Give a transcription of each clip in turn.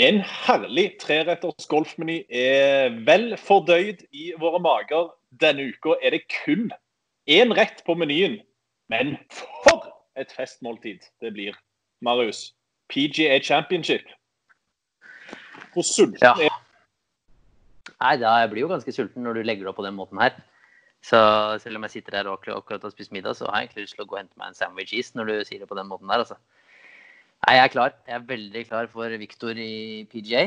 En herlig treretters golfmeny er vel fordøyd i våre mager. Denne uka er det kun én rett på menyen. Men for et festmåltid det blir, Marius. PGA Championship. Hvor sulten Ja. er Nei, da jeg blir jo ganske sulten når du legger det opp på den måten her. Så selv om jeg sitter her og akkurat, har spist middag, så har jeg egentlig lyst til å gå og hente meg en sandwich is når du sier det på den måten der, altså. Nei, jeg er klar. Jeg er veldig klar for Victor i PGA.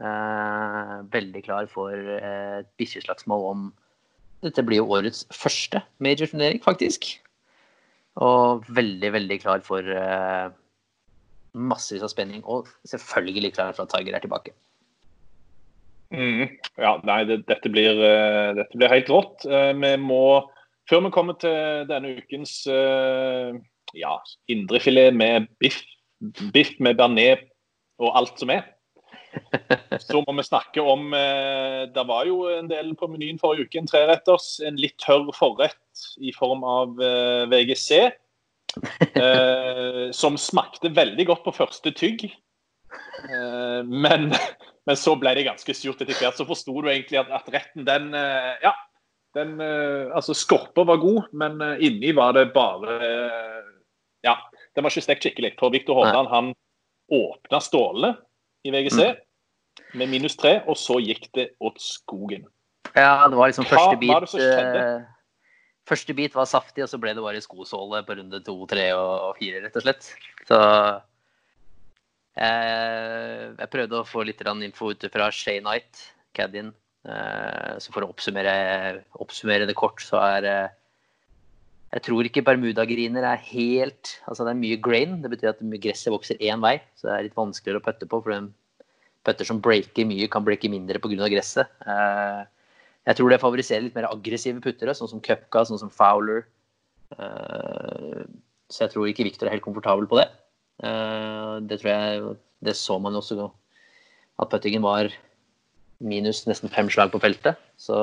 Eh, veldig klar for eh, et bikkjeslagsmål om Dette blir jo årets første major-turnering, faktisk. Og veldig, veldig klar for eh, massevis av spenning. Og selvfølgelig klar for at Tiger er tilbake. Mm, ja, nei, det, dette, blir, uh, dette blir helt rått. Uh, vi må, før vi kommer til denne ukens uh, ja, indrefilet med biff, biff med bearnés og alt som er, så må vi snakke om eh, Det var jo en del på menyen forrige uke. En treretters, en litt tørr forrett i form av eh, VGC. eh, som smakte veldig godt på første tygg. Eh, men, men så ble det ganske surt etter hvert. Så forsto du egentlig at, at retten, den eh, Ja. Den, eh, altså Skorpa var god, men inni var det bare Ja, den var ikke stekt skikkelig. For Viktor Hovland han åpna stålene i VGC med minus tre, og så gikk det åt skogen. Ja, det var liksom første bit var det som skjedde? eh, Første bit var saftig, og så ble det bare skosåle på runde to, tre og, fire, rett og slett. Så eh, jeg prøvde å få litt info ute fra Shay Knight, caddien. Eh, så for å oppsummere, oppsummere det kort, så er eh, Jeg tror ikke bermudagriner er helt Altså det er mye grain. Det betyr at gresset vokser én vei, så det er litt vanskeligere å putte på. for en putter som breaker mye, kan breake mindre pga. gresset. Eh, jeg tror det favoriserer litt mer aggressive puttere, sånn som Cupca, sånn som Fowler. Eh, så jeg tror ikke Victor er helt komfortabel på det. Eh, det tror jeg Det så man også at puttingen var minus nesten fem slag på feltet. Så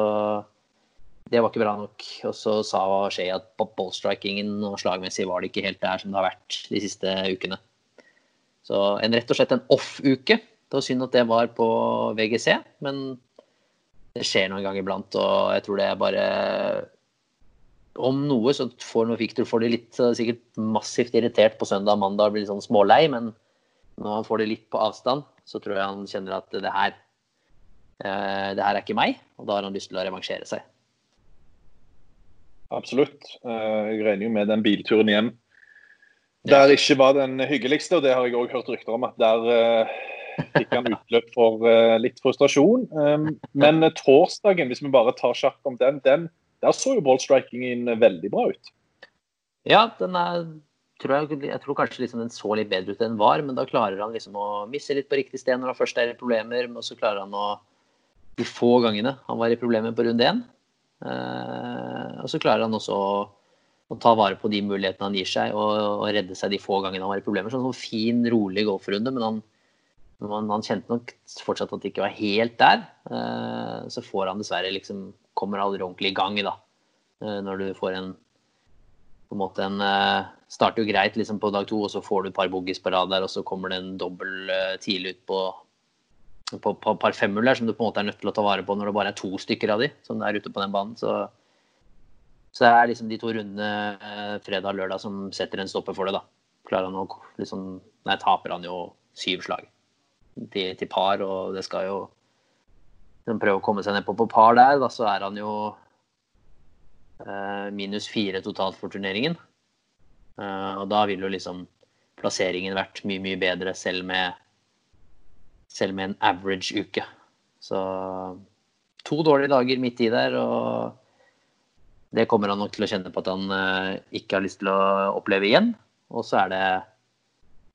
det var ikke bra nok. Og så sa Shea at ballstrikingen og slagmessig var det ikke helt der som det har vært de siste ukene. Så en rett og slett en off-uke. Det var synd at det var på VGC, men det skjer noen gang iblant. Og jeg tror det er bare Om noe så får noe Victor får det litt eh, sikkert massivt irritert på søndag og mandag og blir litt sånn smålei, men når han får det litt på avstand, så tror jeg han kjenner at det her eh, det her er ikke meg, og da har han lyst til å revansjere seg. Absolutt. Eh, Jeg regner jo med den bilturen hjem der ikke var den hyggeligste, og det har jeg òg hørt rykter om. at Der eh, fikk han utløp for eh, litt frustrasjon. Um, Men torsdagen, hvis vi bare tar sjakk om den, den der så jo ballstrikingen veldig bra ut. Ja, den er tror jeg, jeg tror kanskje liksom den så litt bedre ut enn den var, men da klarer han liksom å misse litt på riktig sted når han først er i problemer. men så klarer han å De få gangene han var i problemer på runde én. Og så klarer han også å, å ta vare på de mulighetene han gir seg, og, og redde seg de få gangene han har problemer. Sånn, sånn fin, rolig golfrunde, men han, han, han kjente nok fortsatt at det ikke var helt der. Eh, så får han dessverre liksom Kommer aldri ordentlig i gang, da. Eh, når du får en på en måte en eh, Starter jo greit liksom på dag to, og så får du et par boogies på rad der, og så kommer det en dobbel tidlig ut på på, på par femhull som du på en måte er nødt til å ta vare på når det bare er to stykker av de som er ute på den banen. Så, så det er liksom de to rundene eh, fredag og lørdag som setter en stopper for det, da. Klarer han å liksom Nei, taper han jo syv slag til, til par, og det skal jo liksom prøve å komme seg ned på på par der, da så er han jo eh, minus fire totalt for turneringen. Eh, og da vil jo liksom plasseringen vært mye, mye bedre, selv med selv med en average uke. Så to dårlige dager midt i der, og det kommer han nok til å kjenne på at han eh, ikke har lyst til å oppleve igjen. Og så er det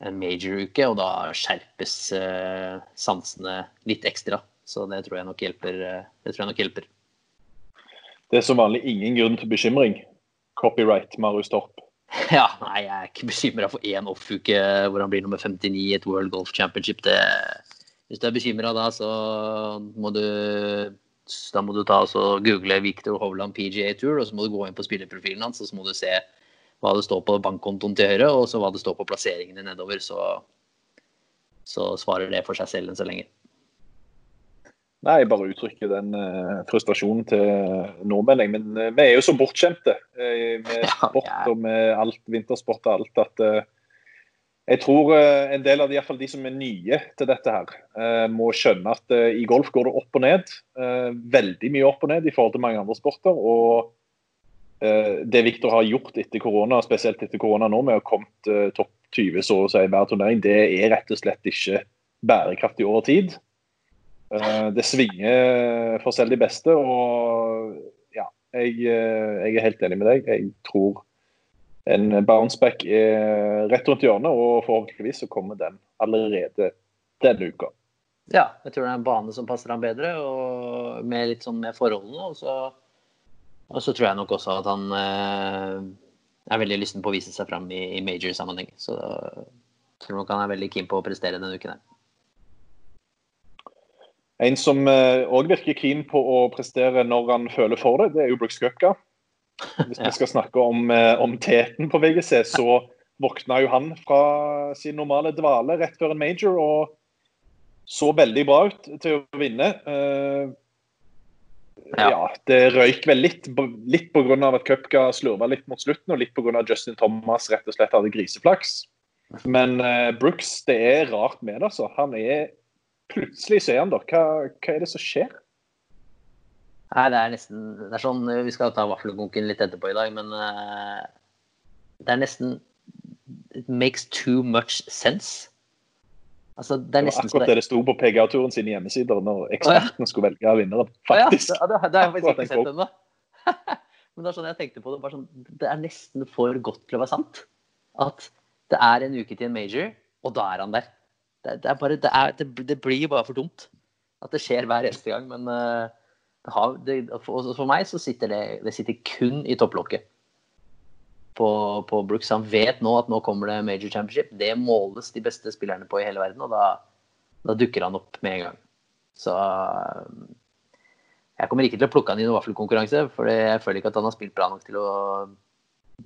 en major-uke, og da skjerpes eh, sansene litt ekstra. Så det tror jeg nok hjelper. Eh, det nok hjelper. Det er som vanlig ingen grunn til bekymring. Copyright, Marius Torp. Ja, nei, jeg er ikke bekymra for én off-uke hvor han blir nummer 59 i et World Golf Championship. Det, hvis du er bekymra da, så må du da må du ta og google Victor Hovland PGA Tour, og så må du gå inn på spillerprofilen hans og så må du se hva det står på bankkontoen til høyre, og så hva det står på plasseringene nedover. Så, så svarer det for seg selv enn så lenge. Nei, jeg bare uttrykker den uh, frustrasjonen til nordmenn. Men uh, vi er jo så bortskjemte uh, med sport og med alt vintersport og alt at jeg tror uh, en del av de, de som er nye til dette, her, uh, må skjønne at uh, i golf går det opp og ned. veldig mye opp og ned i forhold til mange andre sporter. og Det Victor har gjort etter korona, spesielt etter korona nå, med å ha kommet topp 20 så å si hver turnering, det er rett og slett ikke bærekraftig over tid. det svinger for selv de beste. og ja, jeg, jeg er helt enig med deg. Jeg tror en bounceback back rett rundt hjørnet, og forhåpentligvis så kommer den allerede denne uka. Ja, jeg tror det er en bane som passer ham bedre, og med litt sånn med forholdene. Og så, og så tror jeg nok også at han eh, er veldig lysten på å vise seg fram i, i major-sammenheng. Så jeg tror nok han er veldig keen på å prestere denne uken. her. En som òg eh, virker keen på å prestere når han føler for det, det er jo Brooks Gupka. Hvis vi skal snakke om, eh, om teten på VGC, så våkna jo han fra sin normale dvale rett før en major og så veldig bra ut til å vinne. Uh, ja. ja. det røyk vel litt, litt pga. at Cupka slurva litt mot slutten, og litt pga. Justin Thomas rett og slett hadde griseflaks. Men uh, Brooks, det er rart med det, altså. Han er Plutselig så er han der. Hva, hva er det som skjer? Nei, det er nesten det er sånn, Vi skal ta vaffelkonken litt etterpå i dag, men uh, det er nesten It makes too much sense. Altså, det er det var akkurat det det sto på PGA-turen sine hjemmesider når ekspertene oh, ja. skulle velge vinneren. Faktisk. Oh, ja, det, det, har jeg faktisk ikke sett ennå. men det er sånn jeg tenkte på det. Sånn, det er nesten for godt til å være sant. At det er en uke til en major, og da er han der. Det, det, bare, er, det blir bare for dumt at det skjer hver eneste gang. Men uh, har, det, for, for, meg så sitter det, det sitter kun i topplokket på, på, Brooks. Han vet nå at nå kommer det major championship. Det måles de beste spillerne på i hele verden, og da, da dukker han opp med en gang. Så jeg kommer ikke til å plukke han i noen vaffelkonkurranse, for jeg føler ikke at han har spilt bra nok til, å,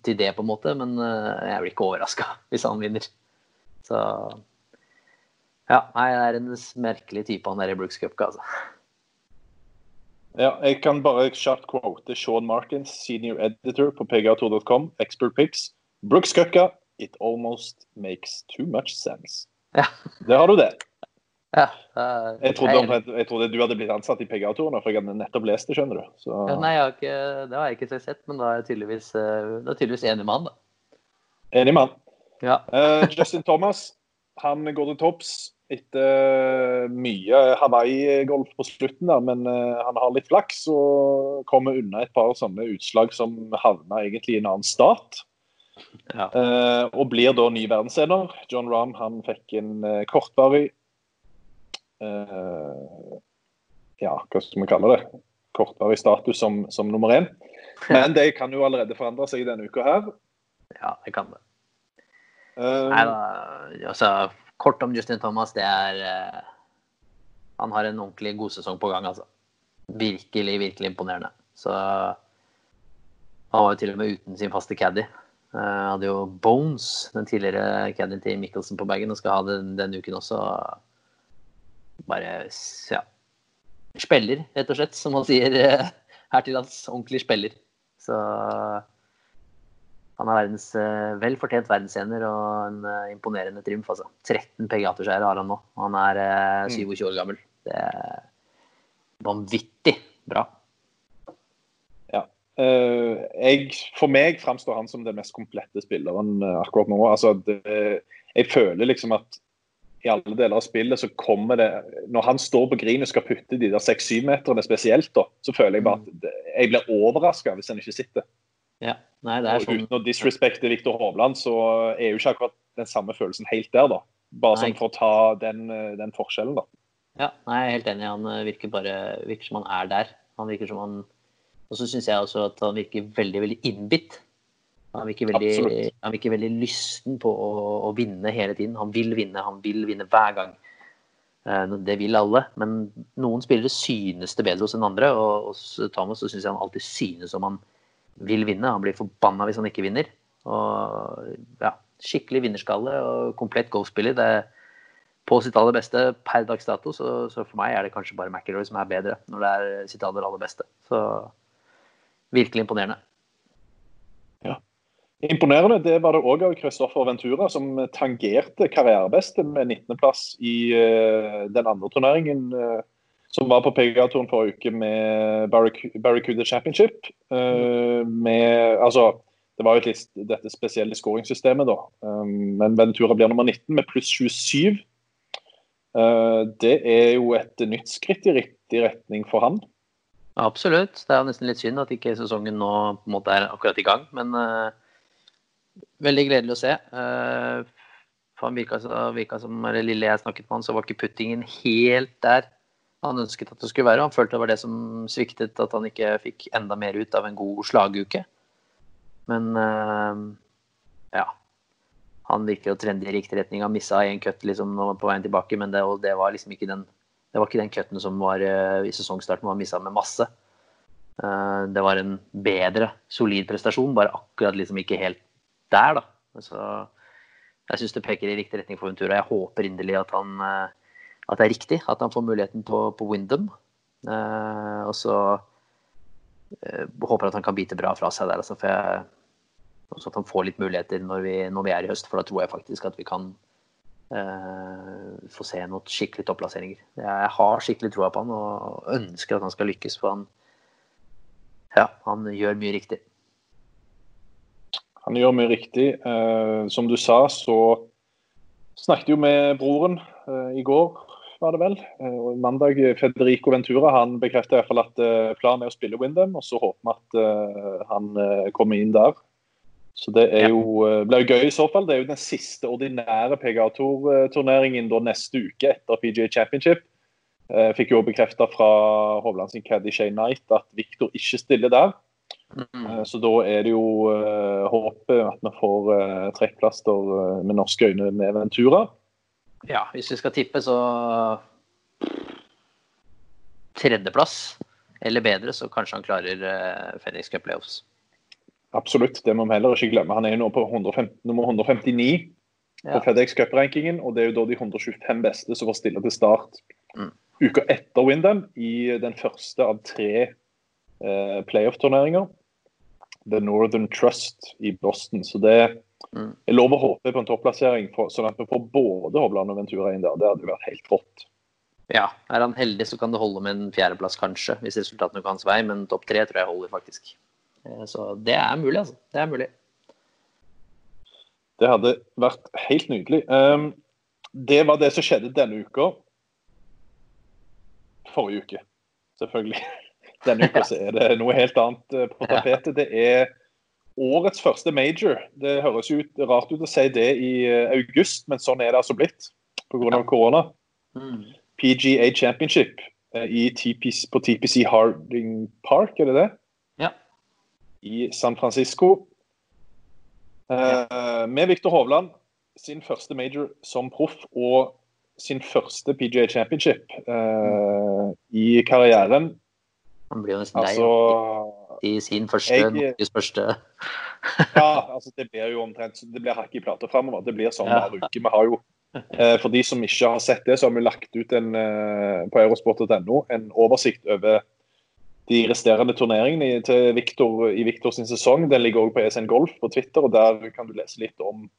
til det, på en måte. Men eh, jeg blir ikke overraska hvis han vinner. Så ja, nei, det er en merkelig type han der i Brooks Cup, altså. Ja, jeg kan bare kjapt quote Sean Markins, senior editor på pga2.com, expert picks. Brooks Køkka, it almost makes too much sense. Ja. Der har du det. Ja, uh, jeg, trodde, jeg, jeg, trodde, du hadde blitt ansatt i PGA-turen, for jeg hadde nettopp lest det, skjønner du. Så... Ja, nei, har ikke, det har jeg ikke sett, men da er jeg tydeligvis, uh, er tydeligvis enig med han, da. Enig mann. Ja. uh, Justin Thomas, han går til topps etter mye Hawaii-golf på slutten, der, men uh, han har litt flaks og kommer unna et par sånne utslag som havna egentlig i en annen stat. Ja. Eh, og blir da ny verdensener. John Rahm han fikk en uh, kortvarig Ja, hva skal vi kalle det? Kortvarig status som, som nummer én. Men det kan jo allerede forandre seg denne uka her. Ja, det kan det. Nei da, altså kort om Justin Thomas, det er eh, Han har en ordentlig god sesong på gang, altså. Virkelig, virkelig imponerende. Så han var jo til og med uten sin faste caddy. Uh, hadde jo Bones, den tidligere caddien til Michelsen, på bagen og skal ha den denne uken også. Bare ja. Spiller, rett og slett, som man sier uh, her til lands. Ordentlig spiller. Så han er verdens, uh, vel fortjent verdensener og en uh, imponerende triumf. Altså. 13 PGA-seire har han nå. Han er 27 år gammel. Det er vanvittig bra. Uh, jeg, for meg framstår han som den mest komplette spilleren akkurat nå. Altså, det, jeg føler liksom at i alle deler av spillet så kommer det Når han står på green og skal putte de der 6-7 meterne spesielt, da, så føler jeg bare at det, jeg blir overraska hvis han ikke sitter. Ja, nei, det er og sånn... Uten å disrespekte Viktor Hovland, så er jo ikke akkurat den samme følelsen helt der, da. Bare sånn for å ta den, eh, den forskjellen, da. Ja, nei, jeg er helt enig. Han virker bare virker som han er der. Han virker som han og så syns jeg også at han virker veldig veldig innbitt. Han virker veldig, han virker veldig lysten på å, å, vinne hele tiden. Han vil vinne, han vil vinne hver gang. Eh, det vil alle, men noen spillere synes det bedre hos enn andre. Og hos Thomas så syns jeg han alltid synes som han vil vinne. Han blir forbanna hvis han ikke vinner. Og ja, Skikkelig vinnerskalle og komplett golfspiller. Det er på sitt aller beste per dags dato, så, så, for meg er det kanskje bare McIlroy som er bedre når det er sitt aller, aller beste. Så virkelig imponerende. Imponerende det var det òg av Christoffer Ventura, som tangerte karrierebeste med 19.-plass i uh, den andre turneringen uh, som var på PGA-turen forrige uke med Barracuda Championship. Uh, med, altså, det var jo et litt, dette spesielle skåringssystemet, da. Um, men Ventura blir nummer 19 med pluss 27. det er jo et nytt skritt i riktig retning for han. Absolutt. Det er jo nesten litt synd at ikke sesongen nå på en måte er akkurat i gang. Men uh, veldig gledelig å se. Uh, for han virka, virka, som eller lille jeg snakket med han, så var ikke puttingen helt der han ønsket at det skulle være. Han følte det var det som sviktet, at han ikke fikk enda mer ut av en god slaguke. Men uh, ja. Han virker å trende i riktig retning. Han missa én cut liksom, på veien tilbake, men det, det var liksom ikke den det var ikke den cutten som var eh, i sesongstarten var missa med masse. Eh, det var en bedre, solid prestasjon, bare akkurat liksom ikke helt der, da. Så jeg syns det peker i riktig retning for Ventura. Jeg håper inderlig at, han, eh, at det er riktig, at han får muligheten på, på Windham. Og så håper jeg at han kan bite bra fra seg der, altså, jeg, også at han får litt muligheter når vi, når vi er i høst. For da tror jeg faktisk at vi kan Uh, få se noen skikkelig topplasseringer. Jeg har skikkelig troa på han og ønsker at han skal lykkes. For han, ja, han gjør mye riktig. Han gjør mye riktig. Uh, som du sa, så snakket jo med broren uh, i går, var det vel. Og mandag Federico Ventura han bekreftet i hvert fall at planen er å spille Windham. Og så håper vi at han kommer inn der så det er jo, eh, blir jo gøy i så fall. Det er jo den siste ordinære PGA-turneringen neste uke etter PGA Championship. Jeg eh, fikk jo bekrefta fra Hovland sin caddy Shay Knight at Victor ikke stiller der. Mm. Så da er det jo håpet at vi får trekkplaster med norske øyne med Ventura. Ja, hvis vi skal tippe, så tredjeplass eller bedre, så kanskje han klarer uh, FedEx Cup Playoffs. Absolutt, det må vi heller ikke glemme. Han er jo nå på 150, nummer 159 på FedEx Cup-rankingen. og Det er jo da de 125 beste som får stille til start mm. uka etter Windham i den første av tre eh, playoff-turneringer. The Northern Trust i Boston. Så det mm. er lov å håpe på en topplassering, sånn at vi får både Hovland og Ventura inn der. Det hadde vært helt rått. Ja, er han heldig så kan det holde med en fjerdeplass, kanskje, hvis resultatene går hans vei. Men topp tre tror jeg holder, faktisk. Eh, så det er mulig, altså. Det er mulig. Det hadde vært helt nydelig. Um, det var det som skjedde denne uka. Forrige uke, selvfølgelig. Denne uka så er det noe helt annet eh, på tapetet. Det er årets første major. Det høres jo rart ut å si det i eh, august, men sånn er det altså blitt pga. korona. Mm. PGA Championship TPC, på TPC Harding Park, er det det? Ja. i San Francisco. Uh, med Viktor Hovland sin første major som proff og sin første PGA Championship uh, i karrieren. Han blir jo nesten altså, lei i sin første, jeg, Norges første Ja, altså det blir jo omtrent det blir hakk i plata framover. Det blir sånn Ja. uke. Vi har jo, eh, For de som ikke har sett det, så har vi lagt ut en, eh, på eurosport.no en oversikt over de resterende turneringene til Victor, i Victor sin sesong. Den ligger også på ESN Golf på Twitter, og der kan du lese litt om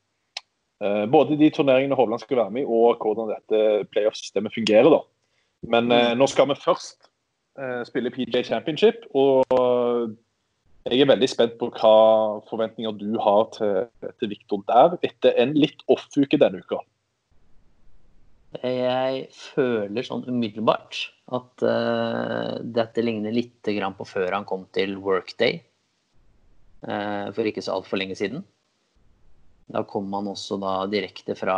Uh, både de turneringene Hovland skal være med i, og hvordan dette playoff-systemet fungerer. da. Men uh, nå skal vi først eh, spille PJ Championship, og jeg er veldig spent på hva forventninger du har til, til Viktor der, etter en litt off-uke denne uka. Jeg føler sånn umiddelbart at uh, dette ligner litt på før han kom til Workday uh, for ikke så altfor lenge siden. Da kom han også da direkte fra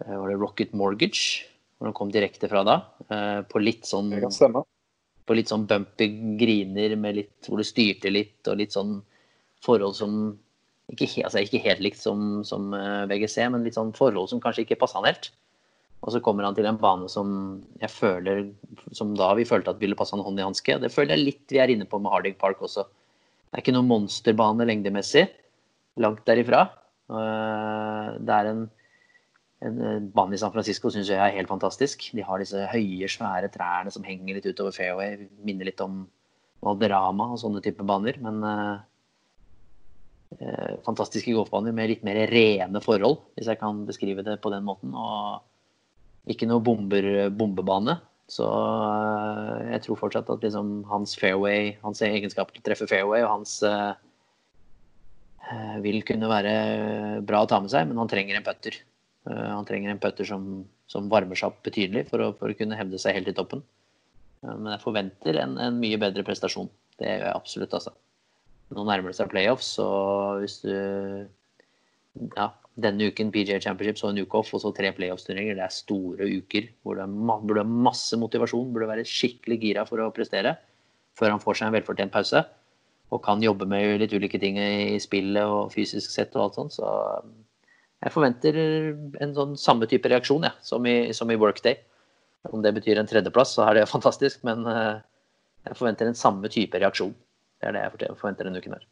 uh, Rocket Mortgage, hvor han kom direkte fra da. eh, på litt sånn Det kan stemme. på litt sånn bumpy griner med litt, hvor du styrte litt, og litt sånn forhold som ikke, altså ikke helt likt som, som eh, VGC, men litt sånn forhold som kanskje ikke passa han helt. Og så kommer han til en bane som jeg føler som da vi følte at ville passe han hånd i hanske. Det føler jeg litt vi er inne på med Harding Park også. Det er ikke noen monsterbane lengdemessig. Langt derifra. Eh, Det er en, eh, bane i San Francisco syns jeg er helt fantastisk. De har disse høye, svære trærne som henger litt utover fairway. Minner litt om Valderama og sånne typer baner. Men eh, eh, fantastiske golfbaner med litt mer rene forhold, hvis jeg kan beskrive det på den måten. Og ikke noe bomber, bombebane. Så eh, jeg tror fortsatt at liksom hans fairway, hans egenskaper til å treffe fairway og hans eh, eh, vil kunne være bra å ta med seg, men han trenger en putter. Eh, han trenger en putter som, som varmer seg opp betydelig for å, for å kunne hevde seg helt i toppen. Eh, men jeg forventer en, en mye bedre prestasjon. Det gjør jeg absolutt, altså. Nå nærmer det seg playoffs, så hvis du ja, denne uken PGA Championship, så en uke off, og så tre playoffs-turneringer. Det er store uker hvor du burde ha masse motivasjon, burde være skikkelig gira for å prestere før han får seg en velfortjent pause. Og kan jobbe med litt ulike ting i spillet og fysisk sett og alt sånt. Så jeg forventer en sånn samme type reaksjon ja, som, i, som i Workday. Om det betyr en tredjeplass, så er det fantastisk, men eh, jeg forventer en samme type reaksjon. Det er det jeg forventer denne uken her.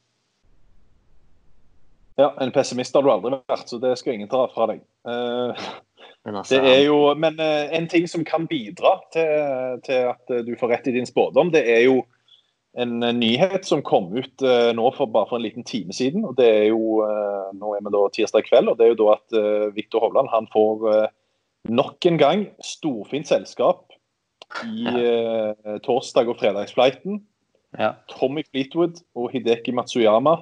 Ja, En pessimist har du aldri vært, så det skal ingen ta fra deg. Eh, Men altså, Det jo, men eh, en ting som kan bidra til, til at du får rett i din spådom, det er jo en eh, nyhet som kom ut uh, nå for bare for en liten time siden. og det er jo, uh, Nå er vi da tirsdag kveld, og det er jo da at uh, Viktor Hovland han får nok en gang storfint selskap i torsdag- og fredagsflighten. ja, Tommy Fleetwood og Hideki Matsuyama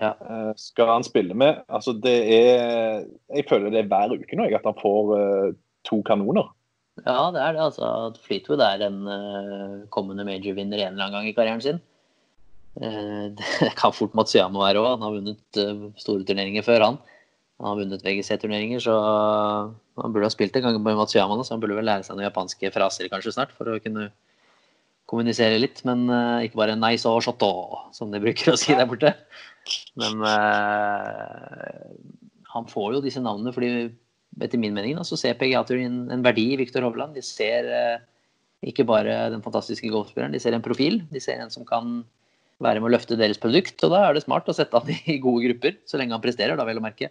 ja. skal han spille med. Altså det er Jeg føler det er hver uke nå jeg, at han får to kanoner. Ja, det er det. altså. Fleetwood er en uh, kommende major-vinner en eller annen gang i karrieren sin. Uh, det kan fort Matsuyama være òg. Han har vunnet uh, store turneringer før, han. Han har vunnet VGC-turneringer, så han burde ha spilt en gang med Matsuyama, så han burde vel lære seg noen japanske fraser kanskje snart for å kunne kommunisere litt. Men uh, ikke bare 'nice og shoto', som de bruker å si der borte. Men uh, han får jo disse navnene fordi etter min mening da, så ser PGA Tour en, verdi i Viktor Hovland. De ser eh, ikke bare den fantastiske golfspilleren, de ser en profil. De ser en som kan være med å løfte deres produkt. Og da er det smart å sette han i gode grupper, så lenge han presterer, da vel å merke.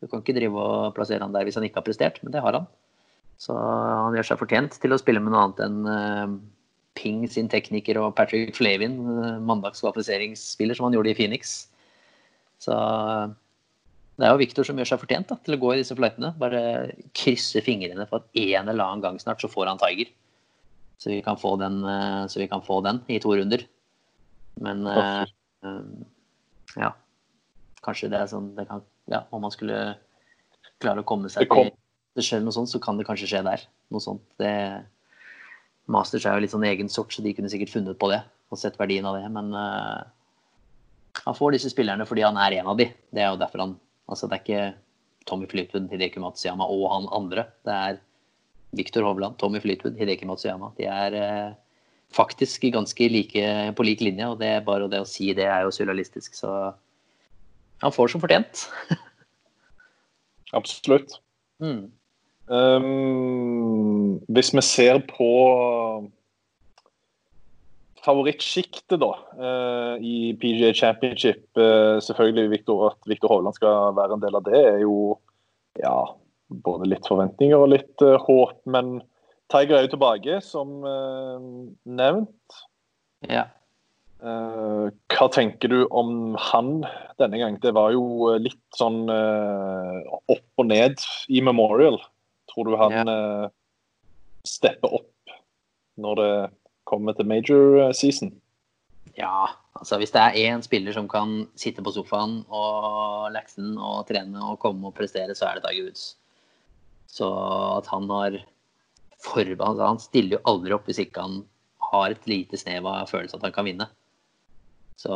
Du kan ikke drive og plassere han der hvis han ikke har prestert, men det har han. Så han gjør seg fortjent til å spille med noe annet enn eh, Ping sin tekniker og Patrick Flavin, uh, mandagskvalifiseringsspiller som han gjorde i Phoenix. Så det er jo Victor som gjør seg fortjent da, til å gå i disse flightene. Bare krysse fingrene for at en eller annen gang snart så får han Tiger. Så vi kan få den, eh, så vi kan få den i to runder. Men eh, ja. Kanskje det er sånn det kan, ja, Om man skulle klare å komme seg til det skjer noe sånt, så kan det kanskje skje der. Noe sånt. Det, Masters er jo litt sånn egen sort, så de kunne sikkert funnet på det og sett verdien av det. Men uh, han får disse spillerne fordi han er en av de. Det er jo derfor han Altså, det er ikke Tommy Flytwood, Hideki Matsuyama og han andre. Det er Victor Hovland, Tommy Flytwood, Hideki Matsuyama. De er eh, faktisk ganske like på lik linje, og det er bare det å si det er jo surrealistisk. Så han får som fortjent. Absolutt. Mm. Um, hvis vi ser på favorittsjiktet da, eh, i PGA Championship, eh, selvfølgelig Victor, at Viktor Hovland skal være en del av det, er jo ja, både litt forventninger og litt uh, håp. Men Tiger er jo tilbake, som uh, nevnt. Ja. Uh, hva tenker du om han denne gang? Det var jo litt sånn opp og ned i Memorial. Tror du han ja. stepper opp når det kommer til major season? Ja, altså hvis det er én spiller som kan sitte på sofaen og leksen og trene og komme og prestere, så er det Tiger Woods. Så at han har form altså Han stiller jo aldri opp hvis ikke han har et lite snev av følelse at han kan vinne. Så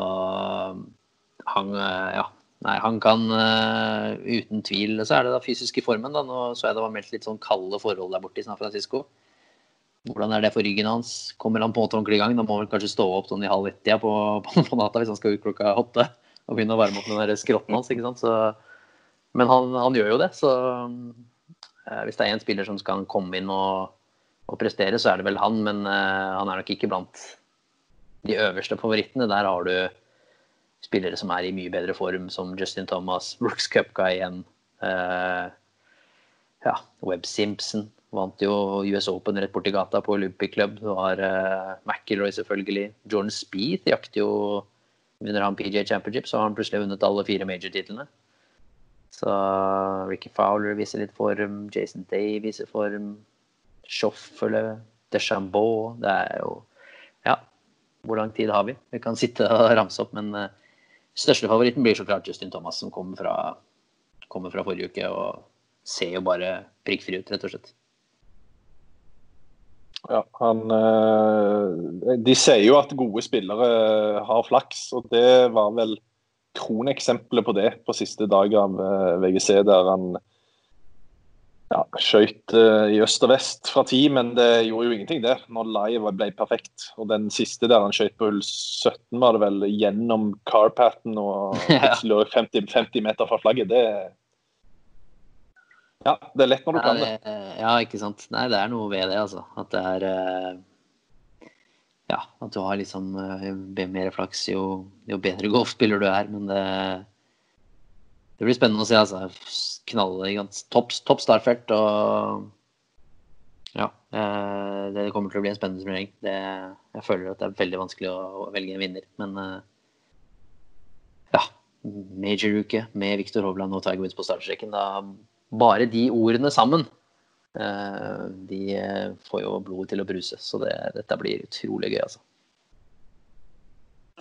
han Ja. Nei, han kan uten tvil Så er det da fysisk i formen. da, Nå så jeg det var meldt litt sånn kalde forhold der borte i San Francisco. Hvordan er det for ryggen hans? Kommer han på en måte ordentlig gang? Da må han kanskje stå opp sånn i halv ett-tida på, på, natta hvis han skal ut klokka åtte og begynne å varme opp den der skrotten hans. ikke sant? Så, men han, han, gjør jo det, så eh, hvis det er én spiller som skal komme inn og, og, prestere, så er det vel han. Men eh, han er nok ikke blant de øverste favorittene. Der har du spillere som er i mye bedre form, som Justin Thomas, Brooks Cupguy igjen. Uh, ja, Webb Simpson Vant jo US Open rett borti gata på Olympic Club. Du har uh, McIlroy selvfølgelig. Jordan Speeth jakter jo Vinner han PJ Championship, så har han plutselig vunnet alle fire major-titlene. Så Ricky Fowler viser litt form, Jason Day viser form, Schoffele, DeChambeau Det er jo Ja, hvor lang tid har vi? Vi kan sitte og ramse opp, men uh, største favoritten blir så klart Justin Thomas, som kommer fra, kommer fra forrige uke og ser jo bare prikkfri ut, rett og slett. Ja, han, eh, de sier jo at gode spillere eh, har flaks, og det var vel kroneksempelet på det på siste dag av eh, VGC, der han ja, skøyt i øst og vest fra ti, men det gjorde jo ingenting, det. Når live ble perfekt. Og den siste der han skøyt på hull 17, var det vel gjennom carpaten og 50, 50 meter fra flagget. Det ja, det er lett når du ja, kan det. Ja, ikke sant. Nei, det er noe ved det, altså. At det er eh, Ja, at du har liksom eh, mer flaks jo, jo bedre golfspiller du er. Men det, det blir spennende å se, altså. Knalle topp top startfelt og ja. Eh, det kommer til å bli en spennende turnering. Jeg føler at det er veldig vanskelig å velge en vinner, men ja. Major-uke med Viktor Hovland og Tiger Woods på startstreken. Da bare de ordene sammen, eh, de eh, får jo blodet til å bruse. Så det, dette blir utrolig gøy, altså.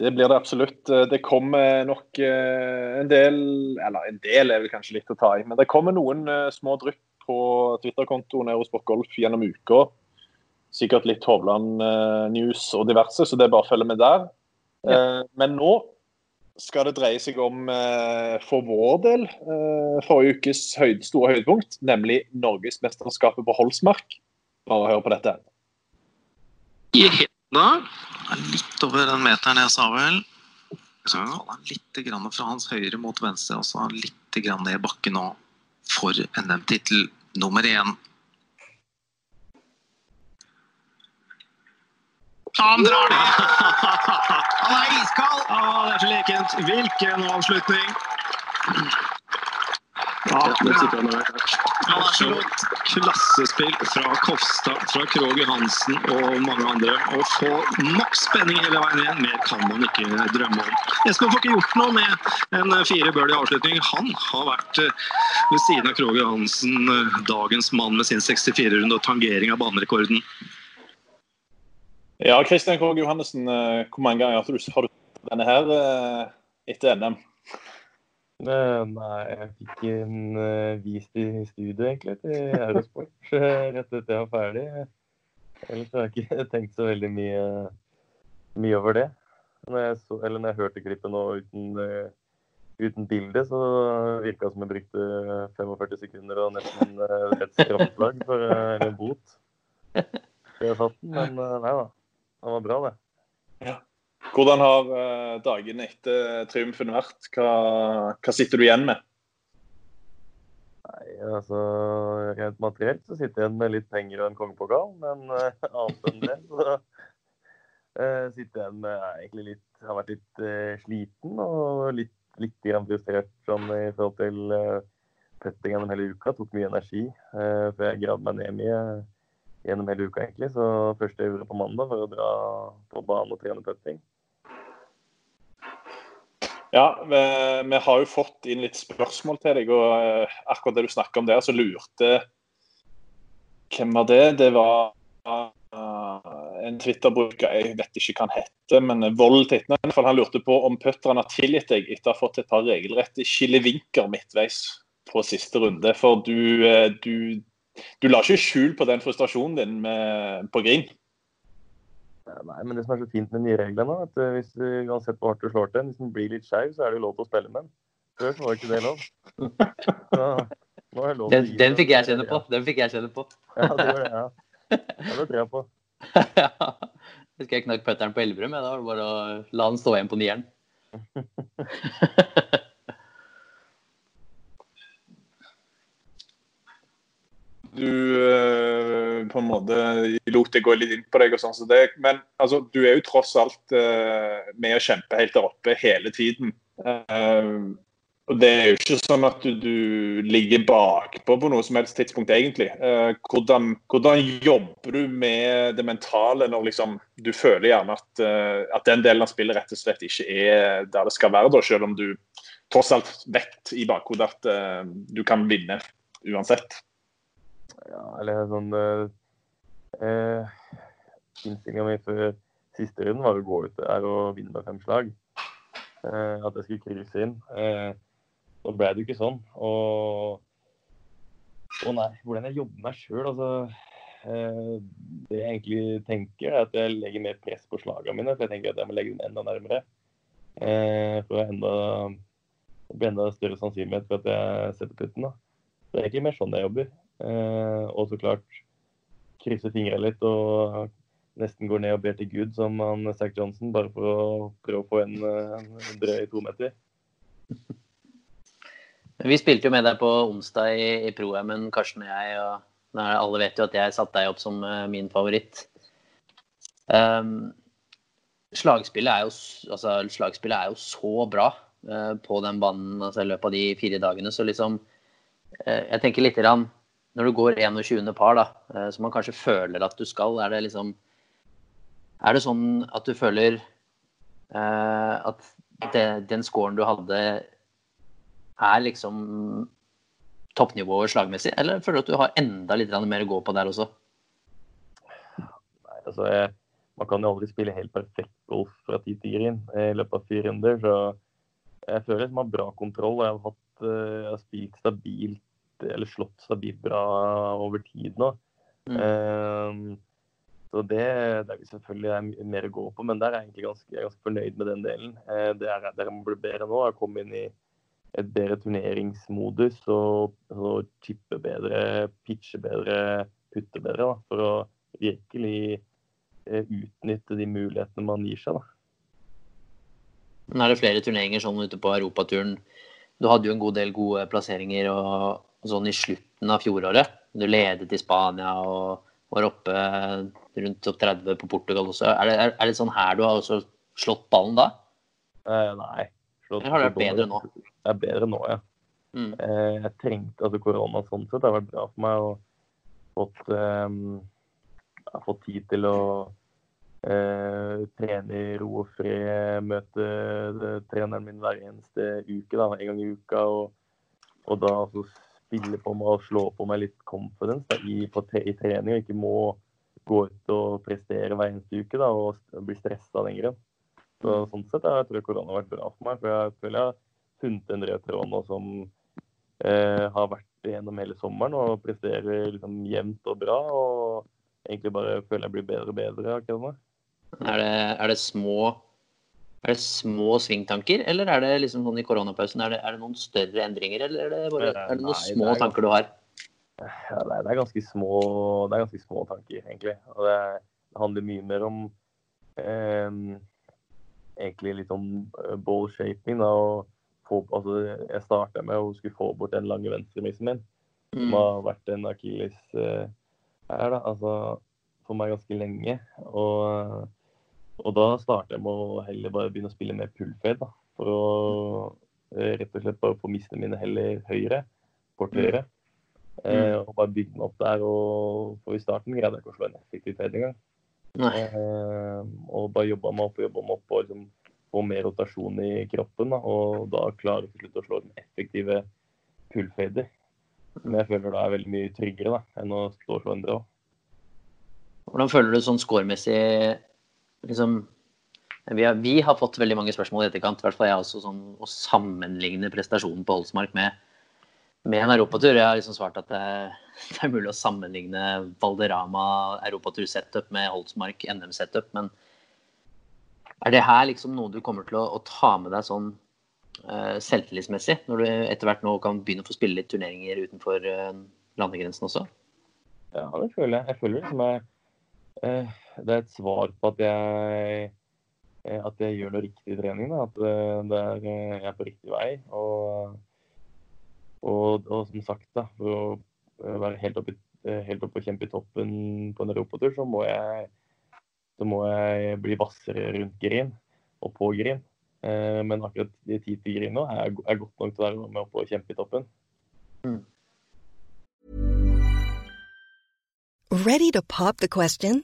Det blir det absolutt. Det kommer nok eh, en del Eller en del er vel kanskje litt å ta i, men det kommer noen små drypp på Twitter-kontoen Eurosport Golf gjennom uka. Sikkert litt Hovland-news og diverse, så det er bare å følge med der. Ja. Men nå skal det dreie seg om eh, for vår del eh, forrige ukes høyd, store høydepunkt, nemlig Norgesmesterskapet på Holsmark. Bare hør på dette. I da, litt over den meteren jeg sa vel. Så han litt grann fra hans høyre mot venstre, og så litt grann ned bakken nå for NM-tittel nummer én. Han drar det! Han er iskald! Ah, det er så lekent. Hvilken avslutning! Ja, det Han har godt. klassespill fra Kofstad, fra Krog Hansen og mange andre. Å få maks spenning hele veien igjen, mer kan man ikke drømme om. Espen får ikke gjort noe med en fire birdie avslutning. Han har vært eh, ved siden av Krog Johansen, eh, dagens mann med sin 64-runde og tangering av banerekorden. Ja, Kristian Krogh Johannessen, eh, hvor mange ganger har du, sett denne her eh, etter NM? Nei, jeg fikk en vist i studio, egentlig, til Eurosport rett etter jeg var ferdig. Ellers har jeg ikke tenkt så veldig mye, mye over det. Når jeg, så, eller når jeg hørte klippet nå uten, uten bilde, så virka det som jeg brukte 45 sekunder og nesten et straffeslag for en bot. Det satt den, men nei da. Det var bra, det. Ja. Hvordan har uh, dagene etter triumfen vært? Hva, hva, sitter du igjen med? Nei, altså Rent materielt så sitter jeg igjen med litt penger og en kongepokal, men uh, annet enn det så uh, sitter igjen med uh, egentlig litt Har vært litt sliten og litt, litt frustrert sånn i forhold til uh, putting gjennom hele uka. Tok mye energi. før jeg gravde meg ned mye gjennom hele uka, egentlig. Så første gjorde på mandag, var å dra på banen og trene putting. Ja, vi, vi har jo fått inn litt spørsmål til deg, og eh, akkurat det du snakker om der, så lurte Hvem var det? Det var eh, en Twitter-bruker, jeg vet ikke hva han heter, men Vold Titne. Han lurte på om putterne har tilgitt deg etter å ha fått et par regelrette skillevinker midtveis på siste runde. For du, eh, du, du la ikke skjul på den frustrasjonen din med, på green. Nei, men det som er så fint med de nye reglene, at eh, hvis du, uansett hvor hardt du slår til en, hvis den blir litt skeiv, så er det jo lov til å spille med den. Før var ikke det lov. Så, nå er det lov til Den, å gi den fikk jeg kjenne på. Den fikk jeg kjenne på. Ja, det var det, ja. det tror jeg på. ja. Jeg husker jeg knakk putteren på Elverum. jeg. Da var det bare å la den stå igjen på nieren. Du eh, på en måte lot det gå litt inn på deg, og sånn som det. Men altså, du er jo tross alt eh, med å kjempe helt der oppe hele tiden. Eh, og Det er jo ikke sånn at du, du ligger bakpå på noe som helst tidspunkt, egentlig. Hvordan, hvordan jobber du med det mentale når liksom, du føler gjerne at, at den delen av spillet rett og slett ikke er der det skal være, da, selv om du tross alt vet i bakhodet at du kan vinne uansett? Ja, eller sånn eh, eh, Innstillinga mi før siste runden var å gå ut der og vinne med fem slag. Eh, at jeg skulle krysse inn. Eh, nå ble det jo ikke sånn. Og, og nei, hvordan jeg jobber meg sjøl, altså eh, Det jeg egentlig tenker, er at jeg legger mer press på slagene mine. For jeg tenker at jeg må legge dem enda nærmere. Eh, for å enda, blir enda større sannsynlighet for at jeg setter putten. da. Det er egentlig mer sånn jeg jobber. Eh, og så klart krysser fingra litt og nesten går ned og ber til Gud, som han Zack Johnson, bare for å prøve å få en, en drøy to meter. Vi spilte jo med deg på onsdag i, i Pro-M-en, Karsten og jeg. og Alle vet jo at jeg satte deg opp som eh, min favoritt. Um, slagspillet, er jo, altså, slagspillet er jo så bra uh, på den banen altså, i løpet av de fire dagene. Så liksom uh, Jeg tenker litt grann, Når du går 21. par, da, eh, som man kanskje føler at du skal, er det liksom Er det sånn at du føler eh, at det, den scoren du hadde er liksom toppnivået slagmessig, eller føler du at du har enda litt mer å gå på der også? Nei, altså, jeg, man kan jo aldri spille helt perfekt golf fra tid til green eh, i løpet av fire runder. Så jeg føler jeg har bra kontroll. Jeg har, hatt, eh, jeg har spilt stabilt, eller slått stabilt bra over tid nå. Mm. Ehm, så det, det er vi selvfølgelig er mer å gå på, men der er jeg egentlig ganske, jeg er ganske fornøyd med den delen. Uh, det er der jeg må bli bedre nå. Jeg kom inn i et bedre turneringsmodus og, og chippe bedre, pitche bedre, putte bedre. Da, for å virkelig eh, utnytte de mulighetene man gir seg. Da. Er det flere turneringer sånn ute på europaturen. Du hadde jo en god del gode plasseringer og, og sånn i slutten av fjoråret. Du ledet i Spania og var oppe rundt topp 30 på Portugal også. Er det, er, er det sånn her du har også slått ballen da? Eh, nei. slått- Eller har det vært bedre nå? Det er bedre nå, ja. Mm. Eh, jeg trengte altså korona sånn sett. Det har vært bra for meg. Og fått, eh, fått tid til å eh, trene i ro og fred. Møte eh, treneren min hver eneste uke, da, en gang i uka. Og, og da altså, spille på meg og slå på meg litt confidence da, i, på, i trening. Og ikke må gå ut og prestere hver eneste uke da, og bli stressa den grunn. Så sånn sett jeg tror korona har vært bra for meg. For jeg føler jeg har funnet en rød tråd nå som eh, har vært gjennom hele sommeren og presterer liksom jevnt og bra. Og egentlig bare føler jeg blir bedre og bedre akkurat nå. Er, det, er, det små, er det små svingtanker, eller er det liksom sånn i koronapausen? Er det, er det noen større endringer, eller er det, bare, er det noen Nei, små er tanker du har? Ja, det, er, er ganske små, det er ganske små tanker, egentlig. Og det, det handler mye mer om eh, egentlig litt om eh, ball shaping. Da, og få, altså, jeg starta med å skulle få bort den lange venstremissen min, som Mm. har vært en akilles eh, her, da. Altså for meg ganske lenge. Og, og da starter jeg med å heller bare begynne å spille mer pullfade. da, For å eh, rett og slett bare få mistene mine heller høyre, kort høyre. Eh, og bare bygge den opp der. og For i starten greide jeg ikke å slå en effektiv fade engang. Eh, og bare jobba meg opp og jobba meg opp og liksom få mer rotasjon i kroppen. Da, og da klarer jeg til slutt å slå den effektive pullfader. Men jeg føler da er veldig mye tryggere da, enn å stå og slå en draw. Hvordan føler du sånn scoremessig liksom, vi, har, vi har fått veldig mange spørsmål i etterkant, i hvert fall jeg også, sånn, å sammenligne prestasjonen på Holsmark med, med en europatur. Jeg har liksom svart at det, det er mulig å sammenligne Valderama europatur-setup med Holsmark NM-setup, men er det her liksom noe du kommer til å, å ta med deg sånn uh, selvtillitsmessig, når du etter hvert nå kan begynne å få spille litt turneringer utenfor uh, landegrensen også? Ja, det føler jeg. Jeg føler det som er eh, Det er et svar på at jeg eh, at jeg gjør noe riktig i trening. Da. At eh, det er, eh, jeg er på riktig vei. Og, og, og som sagt, da, for å være helt oppe, helt oppe og kjempe i toppen på en europatur, så må jeg så må jeg bli hvassere rundt grin og på. Eh, men akkurat de ti til grin nå er, godt nok til å være med oppe og kjempe i toppen. Ready to pop the question?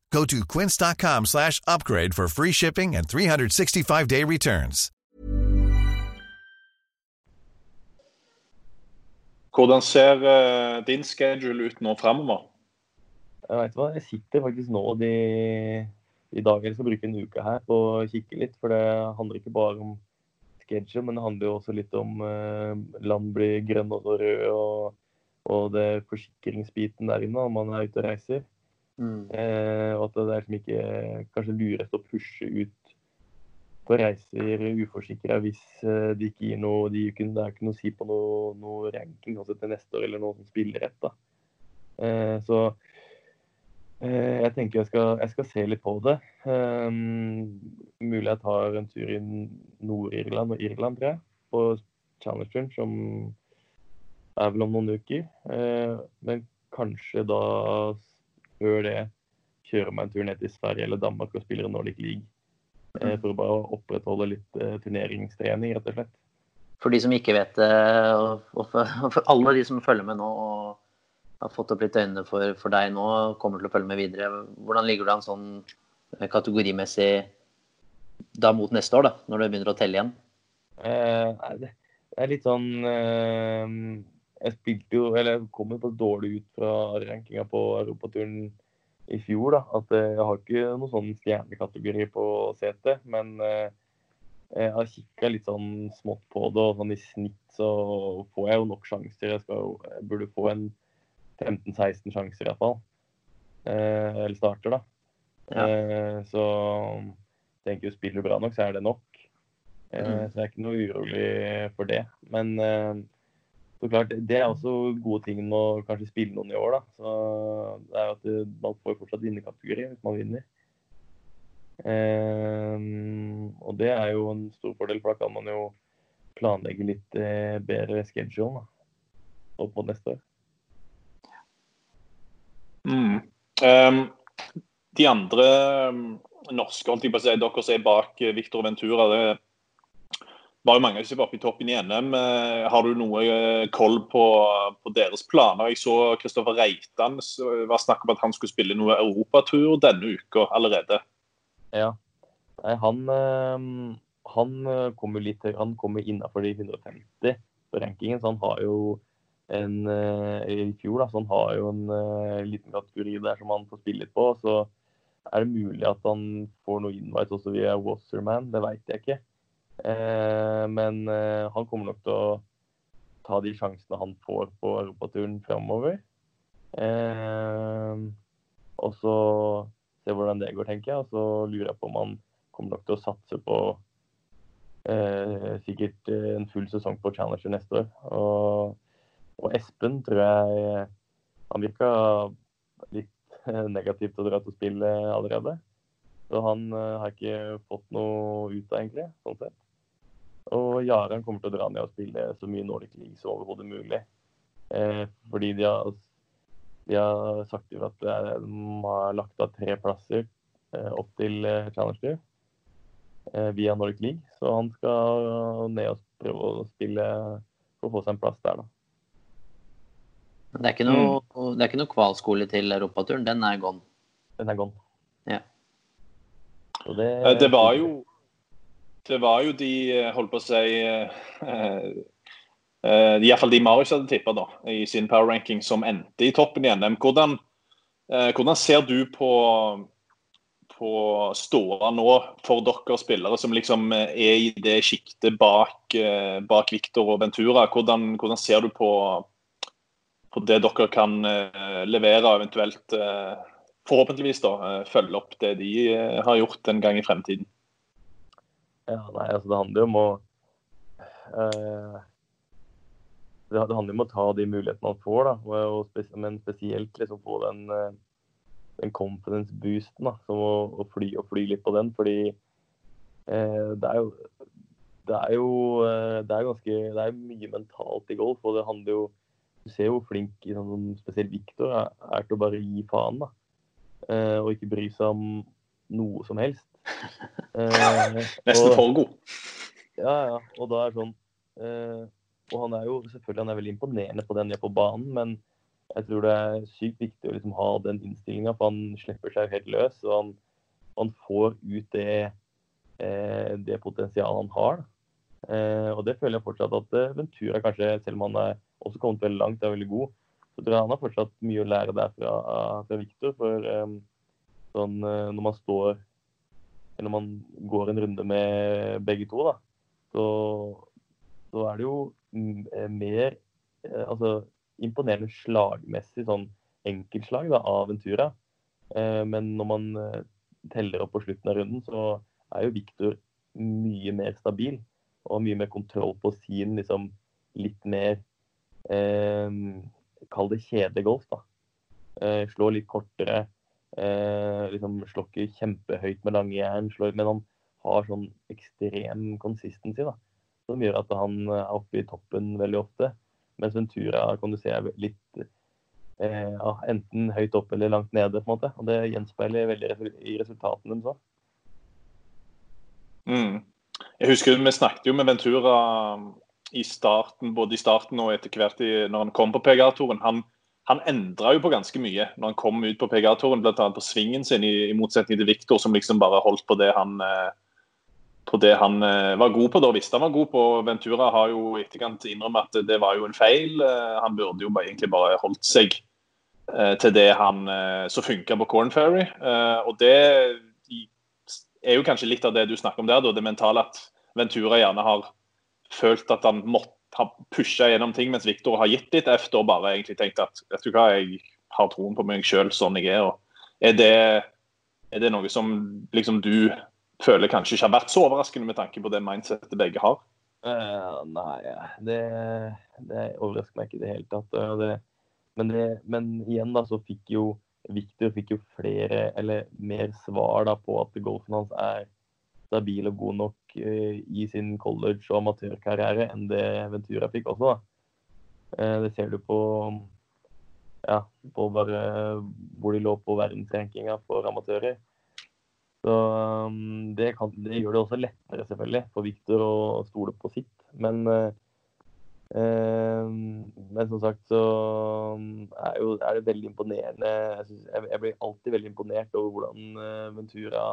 Go to quince.com slash upgrade for free shipping and 365-day returns. Hvordan ser uh, din schedule ut nå framover? Jeg vet hva, jeg sitter faktisk nå de, i dag jeg skal bruke en uke her på å kikke litt. For det handler ikke bare om schedule, men det handler jo også litt om uh, land blir grønne og røde. Og, og det forsikringsbiten der inne når man er ute og reiser. Eh, og at det er liksom ikke kanskje lurest å pushe ut på reiser uforsikra hvis eh, de ikke gir noe de, ikke- Det er ikke noe å si på noe, noe ranking altså til neste år eller noe som spiller rett. da. Eh, så eh, jeg tenker jeg skal, jeg skal se litt på det. Um, mulig jeg tar en tur i Nord-Irland og Irland, tror jeg. På Challengeren, som er vel om noen uker. Eh, men kanskje da før det kjører meg en tur ned til Sverige eller Danmark og spiller en Nordic League. Eh, for å bare opprettholde litt eh, turneringstrening, rett og slett. For de som ikke vet det, og og for, og for alle de som følger med nå og har fått opp litt øynene for, for deg nå, kommer til å følge med videre. Hvordan ligger du an sånn eh, kategorimessig da mot neste år, da, når du begynner å telle igjen? Eh, det, det er litt sånn eh, Jeg spilte jo, eller jeg kom jo dårlig ut fra rankinga på europaturen i fjor. da, At eh, jeg har ikke noen sånn stjernekategori på setet. Men eh, jeg har kikka litt sånn smått på det, og sånn i snitt så får jeg jo nok sjanser. Jeg, skal, jeg burde få en 15-16 sjanser i hvert Eh, eller starter, da. Ja. Eh, så tenker jo spiller du bra nok, så er det nok. Eh, Mm. Så jeg er ikke noe urolig for det. Men så klart, det er også gode ting med å kanskje spille noen i år, da. Så det er at det, man får fortsatt vinnerkategori hvis man vinner. Um, og det er jo en stor fordel, for da kan man jo planlegge litt eh, bedre schedule. Da. opp mot neste år. Mm. Um, de andre norske, holdt jeg på å si, dere som er bak eh, Victor Ventura, det var jo mange som var oppe i toppen i NM. Eh, har du noe eh, koll på, på deres planer? Jeg så Kristoffer Reitan var snakk om at han skulle spille noe europatur denne uka allerede. Ja. Nei, han, han kommer litt Han kommer innafor de 150 på rankingen, så han har jo en I fjor, da, så han har jo en liten kategori der som han får spille litt på. så er det mulig at han får noe invite også via Wasserman? Det veit jeg ikke. Eh, men eh, han kommer nok til å ta de sjansene han får på europaturen framover. Eh, og så se hvordan det går, tenker jeg. Og så lurer jeg på om han kommer nok til å satse på eh, sikkert en full sesong på Challenger neste år. Og, og Espen tror jeg han virka litt negativt å dra til å spille allerede. Så han har ikke fått noe ut av, egentlig, sånn sett. Og Jaran kommer til å dra ned og spille så mye Nordic League som overhodet mulig. Eh, fordi de har, de har sagt at de har lagt av tre plasser eh, opp til eh, Challenger eh, via Nordic League. Så han skal ned og prøve å spille for å få seg en plass der, da. Det er ikke noe, mm. det er ikke noe kvalskole til europaturen. Den er gone. Den er gone. Ja. Det, eh, det, var jo Det var jo de, eh, holdt på å si uh, uh, Iallfall de Marius hadde tippa i sin power ranking, som endte i toppen i NM. Hvordan, uh, hvordan ser du på, på ståa nå for dere spillere som liksom er i det sjiktet bak, bak Victor og Ventura? Hvordan, hvordan ser du på på det dere kan uh, levere, og eventuelt uh, forhåpentligvis da, uh, følge opp det de har gjort en gang i fremtiden. Ja, nei, altså Det handler jo om å det, handler om å ta de mulighetene man får, da, og, spes men spesielt liksom få den, den confidence boosten. da, som å, å, fly og fly litt på den. Fordi det er jo det er jo det er ganske det er mye mentalt i golf, og det handler jo du ser jo hvor flink sånn, spesielt Viktor er, er, til å bare gi faen. da. Eh, og ikke bry seg om noe som helst. Eh, Nesten for god. Ja, ja. Og da er sånn eh, Og han er jo selvfølgelig han er veldig imponerende på han gjør på banen, men jeg tror det er sykt viktig å liksom ha den innstillinga, for han slipper seg helt løs. Og han, han får ut det, eh, det potensialet han har. Eh, og det føler jeg fortsatt at eh, Ventura kanskje, selv om han er også kommet veldig langt, er veldig god. Så tror jeg han har fortsatt mye å lære der fra, fra Victor. For sånn, når man står når man går en runde med begge to, da, så, så er det jo eh, mer eh, altså, imponerende slagmessig sånn enkeltslag da, av Ventura. Eh, men når man teller opp på slutten av runden, så er jo Victor mye mer stabil og mye mer kontroll på sin liksom, litt mer eh, Kall det kjedegolf, da. Slår litt kortere. Eh, liksom Slår ikke kjempehøyt med lange jern, men han har sånn ekstrem consistency, da. Som gjør at han er oppe i toppen veldig ofte. Mens Ventura kan du se er litt eh, enten høyt oppe eller langt nede, på en måte. Og det gjenspeiler veldig i resultatene deres òg. Mm. Jeg husker vi snakket jo med Ventura i starten, både i starten og etter hvert i, når han kom på PGA-toren. Han, han endra jo på ganske mye når han kom ut på PGA-touren, bl.a. på svingen sin, i, i, motsetning til Viktor, som liksom bare holdt på det han eh, på det han eh, var god på da, visste han var god på. Ventura har jo etterkant innrømmet at det var jo en feil. Eh, han burde jo egentlig bare holdt seg til det han som funka på Corn Ferry. Og det er jo kanskje litt av det du snakker om der, da, det mentale at Ventura gjerne har følt at han måtte ha pusha gjennom ting, mens Viktor har gitt litt F og bare egentlig tenkt at vet du hva, jeg har troen på meg sjøl sånn jeg er. Og er, det, er det noe som liksom du føler kanskje ikke har vært så overraskende med tanke på det mindsettet begge har? Uh, nei, det, det, overrasker meg ikke i det hele tatt. Det, men, det, men, igjen da, så fikk jo Victor fikk jo flere, eller mer svar da på at golfen hans er stabil og god nok uh, i sin college- og amatørkarriere enn det Ventura fikk også. da. Eh, det ser du på ja, på bare hvor de lå på verdensrankinga for amatører. Så um, det, kan, det, gjør det også lettere selvfølgelig for Viktor å stole på sitt. Men, uh, uh, men som sagt så um, er, jo, er, det veldig imponerende. Jeg, synes, jeg, jeg, blir alltid veldig imponert over hvordan Ventura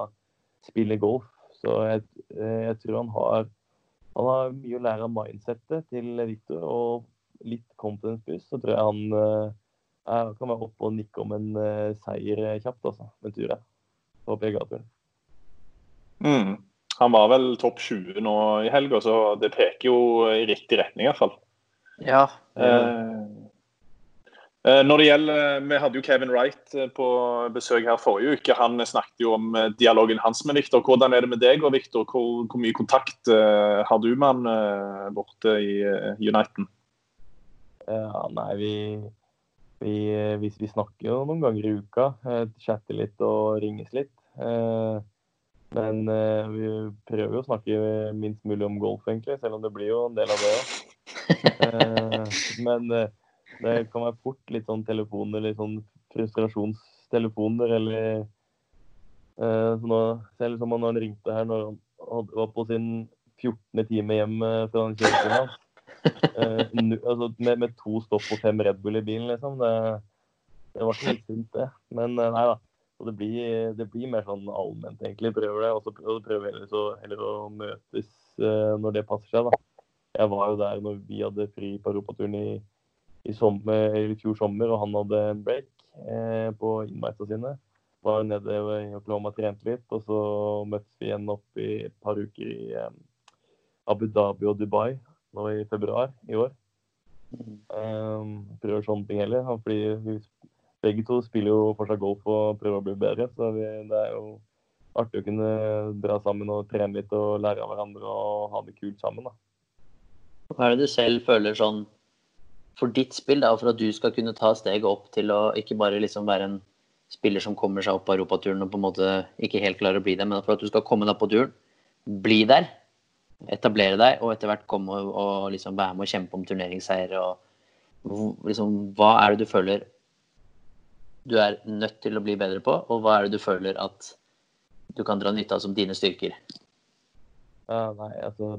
spiller golf. Så jeg, jeg, tror han har, han har mye å lære av mindsettet til Victor, Og litt confidence boost, så tror jeg han jeg kan være oppe og nikke om en seier kjapt, altså. Ventura på PGA-turen. Mm. Han var vel topp 20 nå i helga, så det peker jo i riktig retning i hvert fall. Ja. Eh, eh, når det gjelder, Vi hadde jo Kevin Wright eh, på besøk her forrige uke. Han snakket jo om eh, dialogen hans med Victor. Hvordan er det med deg og Victor? Hvor, hvor mye kontakt har du med han borte i Uniten? Ja, nei, vi, vi, vi, vi, snakker jo noen ganger i uka. chatter litt og ringes litt. Men vi prøver jo å snakke minst mulig om golf, egentlig, selv om det blir jo en del av det òg. men det kan være fort litt sånn telefoner, litt sånn frustrasjonstelefoner, eller nå, Selv som han ringte her når han var på sin 14. time hjem fra den kjøreturen hans. altså, med, med, to stopp og fem Red Bull i bilen, liksom. Det, det var ikke helt sunt, det. Men nei da. Så det blir, det blir, mer sånn allment, egentlig. Prøver det. Og så prøver vi heller, å møtes eh, når det passer seg, da. Jeg var jo der når vi hadde fri på europaturen i, i, sommer, i fjor sommer, og han hadde en break eh, på innveisa sine. Var nede i Oklahoma trente litt, og så møttes vi igjen opp i et par uker i eh, Abu Dhabi og Dubai nå i februar i år. Um, prøver sånne ting heller. Fordi vi begge to spiller jo fortsatt golf og prøver å bli bedre. Så vi, det er jo artig å kunne dra sammen og trene litt og lære av hverandre og ha det kult sammen. da. Hva er det du selv føler sånn for ditt spill, da, for at du skal kunne ta steget opp til å ikke bare liksom være en spiller som kommer seg opp på europaturen og på en måte ikke helt klarer å bli det, men for at du skal komme deg på turen, bli der, etablere deg og etter hvert komme og, og liksom være med og kjempe om turneringsseier. og liksom, Hva er det du føler du er nødt til å bli bedre på, og hva er det du føler at du kan dra nytte av som dine styrker? Uh, nei, altså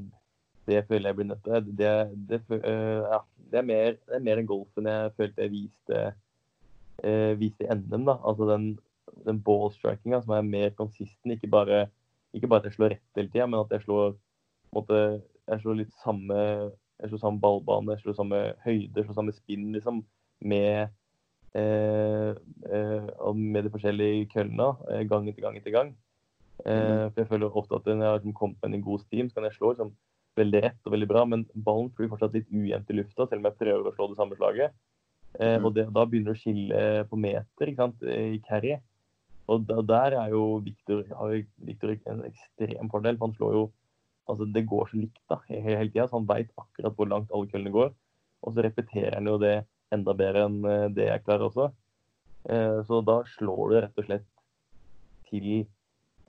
Det føler jeg blir nødt til. Det, det, uh, ja, det, er mer, det er mer den golfen jeg følte jeg viste, uh, viste i NM. da, altså Den, den ballstrikinga som er mer konsistent. Ikke bare, ikke bare at jeg slår rett hele tida, men at jeg slår, måte, jeg slår litt samme jeg slår samme ballbane, jeg slår samme høyde, jeg slår samme spinn liksom, med Eh, eh, med de forskjellige køllene eh, gang etter gang etter gang. Mm. For jeg føler ofte at når jeg har liksom kommet med en god steam, så kan jeg slå liksom, veldig rett og veldig bra, men ballen flyr fortsatt litt ujevnt i lufta, selv om jeg prøver å slå det samme slaget. Mm. Og det, da begynner det å skille på meter ikke sant, i carry. Og da, der er jo Victor, har Victor en ekstrem fordel. for Han slår jo altså Det går så likt da, hele tida, så han veit akkurat hvor langt alle køllene går. Og så repeterer han jo det enda bedre enn eh, det jeg klarer også. Eh, så da slår du rett og slett til, eh,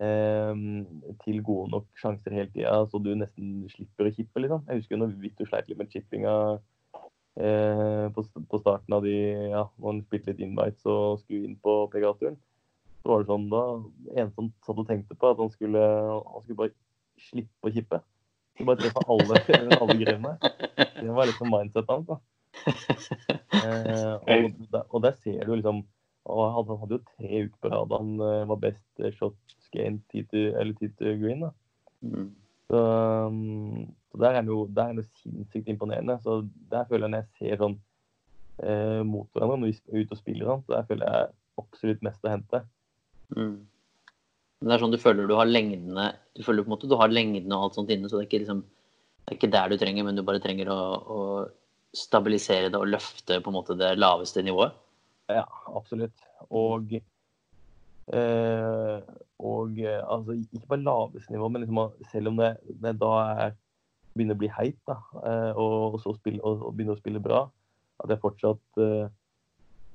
til gode nok sjanser hele tida, så du nesten slipper å kippe. Liksom. Jeg husker når Vittu sleit litt med chippinga på, starten av de ja, når han spilte litt invites og skulle inn på PGA-turen. Så var det sånn da En som satt og tenkte på at han skulle, han skulle bare slippe å kippe. Han bare treffe alle, alle grevene. Det var liksom mindsetet hans. da eh, og, og, der ser du liksom og Han hadde jo tre uker på rad han uh, var best shot gain eller Tito green. da. Mm. Så, um, så, der er han jo, jo sinnssykt imponerende. Så der føler jeg når jeg ser sånn eh, mot hverandre når vi er ute og spiller, sånn, så der føler jeg absolutt mest å hente. Mm. Det er sånn du føler du har lengdene du føler på en måte du har lengdene og alt sånt inne, så det er ikke, liksom, det er ikke der du trenger, men du bare trenger å, å stabilisere det og løfte på en måte det laveste nivået? Ja, absolutt. Og, eh, og altså, ikke bare laveste nivå, men liksom, selv om det, det da er, begynner å bli heit, da, eh, og, og, så spille, og, og begynner å spille bra, at jeg fortsatt eh,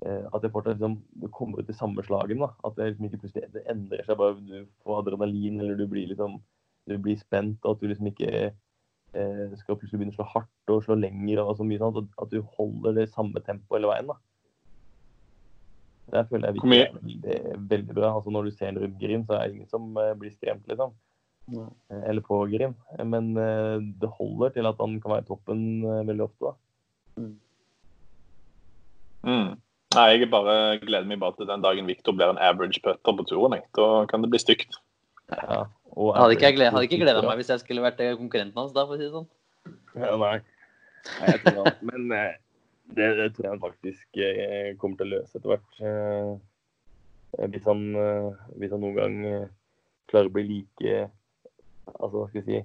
eh at jeg fortsatt liksom, kommer ut i samme slagen. Da. At det liksom ikke plutselig endrer seg. bare Du får adrenalin, eller du blir liksom du blir spent, og at du liksom ikke eh, skal plutselig begynne å slå hardt og slå lenger og så mye sånn, at du holder det samme tempoet hele veien. da. Der føler jeg er veldig, veldig bra. Altså Når du ser en rundt Grin, så er det ingen som eh, blir skremt, liksom. Eh, Eller på Grin. Men eh, det holder til at han kan være i toppen veldig ofte. da. Mm. Nei, jeg bare gleder meg bare til den dagen Victor blir en average putter på turen. Jeg. Da kan det bli stygt. Ja, og Hadde ikke jeg gled- hadde ikke gleda meg hvis jeg skulle vært konkurrenten hans, da, for å si det sånn. Ja, nei. nei jeg tror men eh, det, det tror jeg han faktisk eh, kommer til å løse etter hvert. Eh, hvis, han, eh, hvis han noen gang eh, klarer å bli like Altså, hva skal jeg si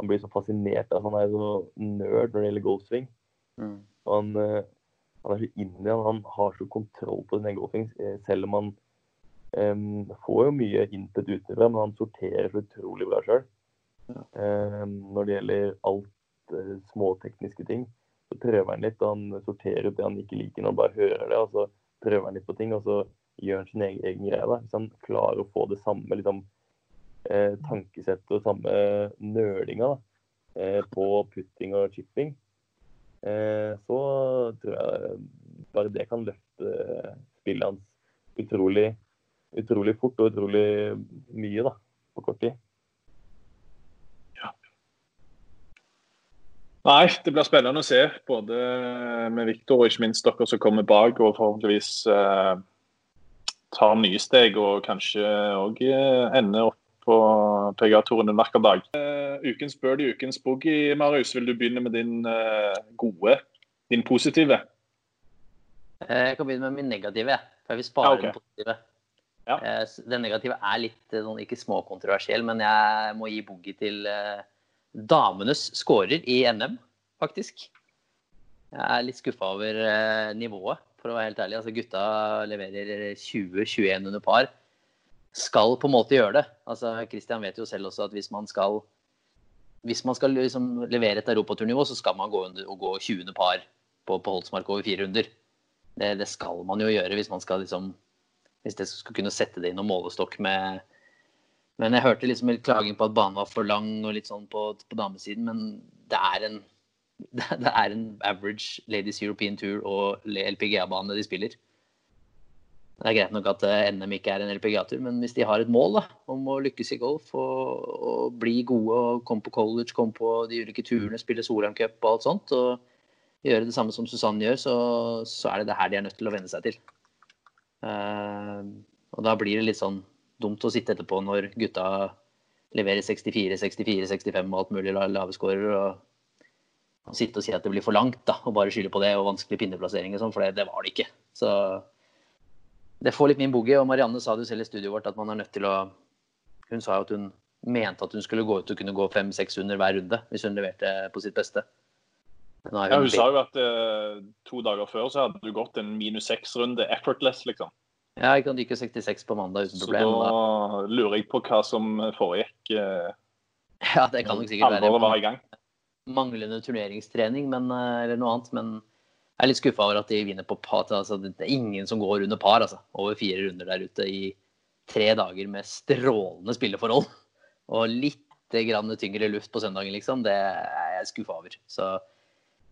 Han blir så fascinert. Altså, han er så nerd når det gjelder golfsving. Mm. Og han, eh, han er så inni han. Han har så kontroll på sin egen golfsving, eh, selv om han um, får jo mye input utenfra, men han sorterer så utrolig bra sjøl. når det gjelder alt uh, småtekniske ting, prøver han litt, han sorterer ut det han ikke liker når han bare hører det, og så prøver han litt på ting, og så gjør han sin egen, egen greie. da. Hvis han klarer å få det samme liksom, eh, tankesettet og samme nølinga da, eh, på putting og chipping, eh, så tror jeg bare det kan løfte spillet hans utrolig, utrolig fort og utrolig mye da, på kort tid. Nei, det blir spennende å se. Både med Victor og ikke minst dere som kommer bak og forhåpentligvis eh, tar nye steg og kanskje òg eh, ender opp på PGA-toren en vakker dag. Uh, ukens birdie, ukens boogie, Marius. Vil du begynne med din uh, gode, din positive? Jeg kan begynne med min negative. For jeg vil spare Ja, okay. den positive. Ja. Uh, Den negative er litt sånn, ikke småkontroversiell, men jeg må gi boogie til eh, damenes scorer i NM, faktisk. Jeg er litt skuffa over eh, nivået, for å være helt ærlig. Altså, gutta leverer 20-21 under par. Skal på en måte gjøre det. Altså, Christian vet jo selv også at hvis man skal hvis man skal liksom levere et europaturnivå, så skal man gå, under, gå 20. par på, på Holtsmark over fire runder. Det, det skal man jo gjøre hvis man skal liksom Hvis det skal kunne sette det i noen målestokk med Men jeg hørte liksom litt klaging på at banen var for lang og litt sånn på, på damesiden, men det er en det er en average Ladies European Tour og LPGA-bane de spiller. Det er greit nok at eh, NM ikke er en LPGA-tur, men hvis de har et mål da, om å lykkes i golf og, og bli gode og komme på college, komme på de ulike turene, spille Solheim Cup og alt sånt, og gjøre det samme som Susanne gjør, så, så er det det her de er nødt til å venne seg til. Uh, og da blir det litt sånn dumt å sitte etterpå når gutta leverer 64, 64, 65 og alt mulig lave scorer, og, og sitte og si at det blir for langt, da, og bare skylde på det, og vanskelig pinneplassering og sånn, for det, det var det ikke. Så det får litt min boogie, og Marianne sa det jo selv i studioet vårt at man er nødt til å Hun sa jo at hun mente at hun skulle gå ut og kunne gå fem-seks under hver runde hvis hun leverte på sitt beste. Er Ja, hun sa jo at uh, to dager før så hadde du gått en minus seks-runde effortless, liksom. Ja, jeg kan dykke 66 på mandag uten problem. Så Da, da lurer jeg på hva som foregikk. eh, ja, det kan nok sikkert være. var i gang. manglende turneringstrening men, eh, eller noe annet. Men jeg er litt skuffa over at de vinner på par. Altså, det er ingen som går under par. Altså. Over fire runder der ute i tre dager med strålende spilleforhold. Og litt grann tyngre luft på søndagen, liksom. Det er jeg skuffa over. Så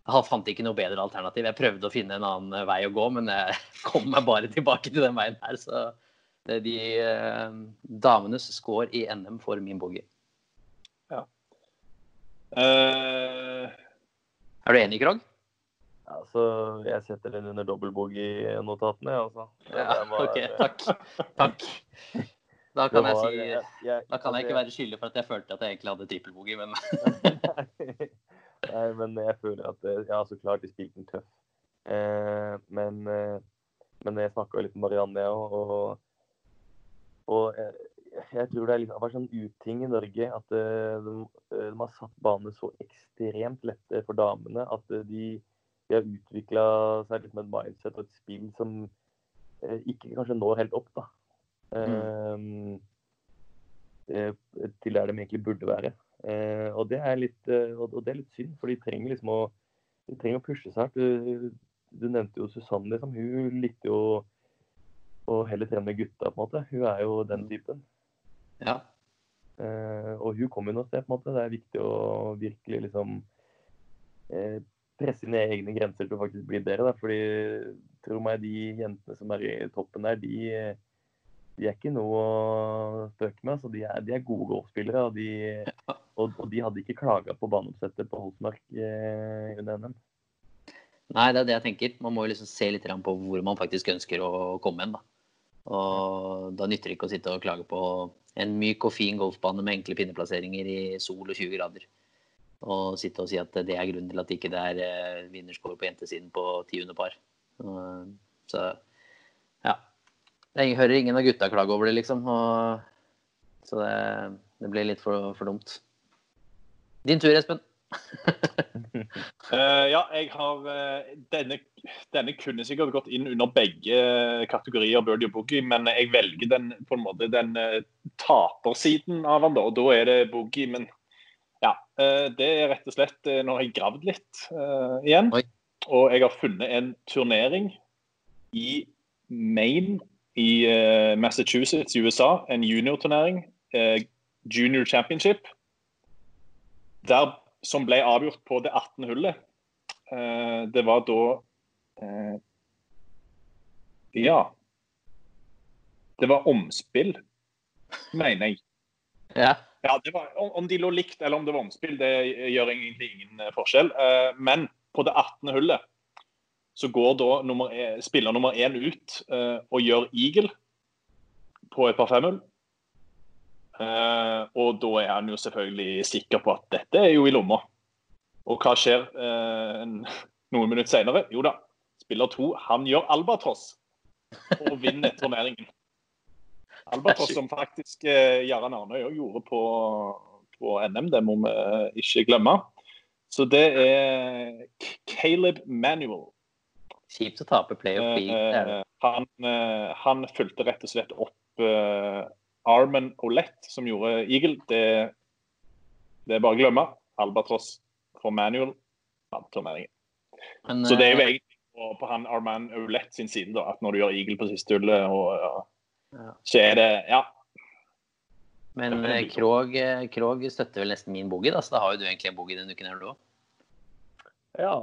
jeg fant ikke noe bedre alternativ. Jeg prøvde å finne en annen vei å gå, men jeg kom meg bare tilbake til den veien her. Så det er de eh, damenes score i NM for min boogie. Eh, Er du enig, Krog? Altså, jeg setter den under dobbeltboogie-notatene, altså. Ja, var- OK. Takk. Takk. Da kan, kan jeg si jeg- jeg- Da kan jeg ikke være skyldig for at jeg følte at jeg egentlig hadde trippelboogie, men Nei, men jeg føler at eh, Ja, så klart de spilte den tøff. Eh, men, eh, men jeg snakka litt med Marianne, jeg òg, og, og jeg, jeg tror det er litt, har sånn uting i Norge at eh, de, eh, de har satt banene så ekstremt lette for damene at de, de har utvikla seg litt med et mindset og et spill som ikke kanskje når helt opp, da. Mm. eh, til der de egentlig burde være. Eh, og, det er litt, eh, og, og det er litt synd, for de trenger liksom å, de trenger å pushe seg. Du, du nevnte jo Susanne, liksom. Hun likte jo å heller trene med gutta, på en måte. Hun er jo den typen. ja. Eh, og hun kommer jo noe sted, på en måte. Det er viktig å virkelig liksom eh, presse ned egne grenser til å faktisk bli bedre. Da. Fordi tro meg, de jentene som er i toppen der, de, de er ikke noe å spøke med. Altså, de, er, de er gode golfspillere, og de, og, og de hadde ikke klaga på baneoppsettet på Holsmark eh, under NM. Nei, det er det jeg tenker. Man må jo liksom se litt på hvor man faktisk ønsker å komme hen. da. Og da nytter det ikke å sitte og klage på en myk og fin golfbane med enkle pinneplasseringer i sol og 20 grader. Og sitte og si at det er grunnen til at det ikke er eh, vinnerscore på jentesiden på ti under par. Så ja. Jeg hører ingen av gutta klage over det, liksom. Og, så det, det blir litt for, for dumt. Din tur, Espen. uh, ja, jeg har uh, denne, denne, kunne sikkert gått inn under begge kategorier, birdie og boogie, men jeg velger den på en måte den uh, tapersiden av den, da, og da er det boogie. Men ja, det er rett og slett Nå har jeg gravd litt igjen. Oi. Og jeg har funnet en turnering i Maine i Massachusetts i USA. En juniorturnering. Junior Championship. Der som ble avgjort på det 18. hullet. Eh, det var da eh, Ja. Det var omspill, mener jeg. Ja. ja var, om de lå likt eller om det var omspill, det gjør egentlig ingen eh, forskjell. Men på det 18. hullet så går da nummer, spiller nummer én ut og gjør eagle på et par femhull. Uh, og da er han jo selvfølgelig sikker på at dette er jo i lomma. Og hva skjer uh, noen minutter senere? Jo da, spiller to han gjør albatross og vinner turneringen. Albatross som faktisk uh, Jarand Arnøy òg gjorde på, på, NM, det må vi ikke glemme. Så det er Caleb Manuel. Kjipt å tape playoff. Uh, han, han fulgte rett og slett opp uh, Arman Olett, som gjorde Eagle, det, det er bare å glemme. Albatross for Manuel vant turneringen. Så det er jo eh, egentlig på, på han Arman Olett sin side, da, at når du gjør Eagle på siste hullet, ja, så er det Ja. Men eh, Krog, eh, Krog, støtter vel nesten min boogie, da, så da har jo du egentlig en boogie denne uken her, du òg? Ja.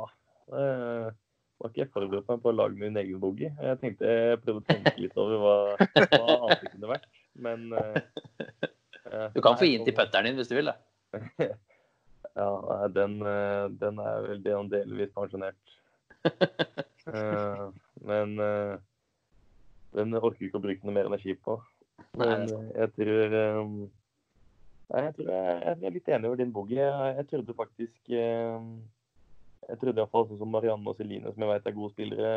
Det var ikke jeg forberedt meg på å lage min egen boogie. Jeg tenkte jeg prøvde å tenke litt over hva, hva annet det kunne vært. Men uh, Du kan få gi den til putteren din hvis du vil, da. ja, den, eh, den, er vel delvis pensjonert. uh, men uh, den orker ikke å bruke noe mer energi på. Men jeg tror um, Nei, jeg tror jeg, jeg, er litt enig over din boogie. Jeg, jeg trodde faktisk Jeg trodde iallfall sånn som Marianne og Celine, som jeg vet er gode spillere,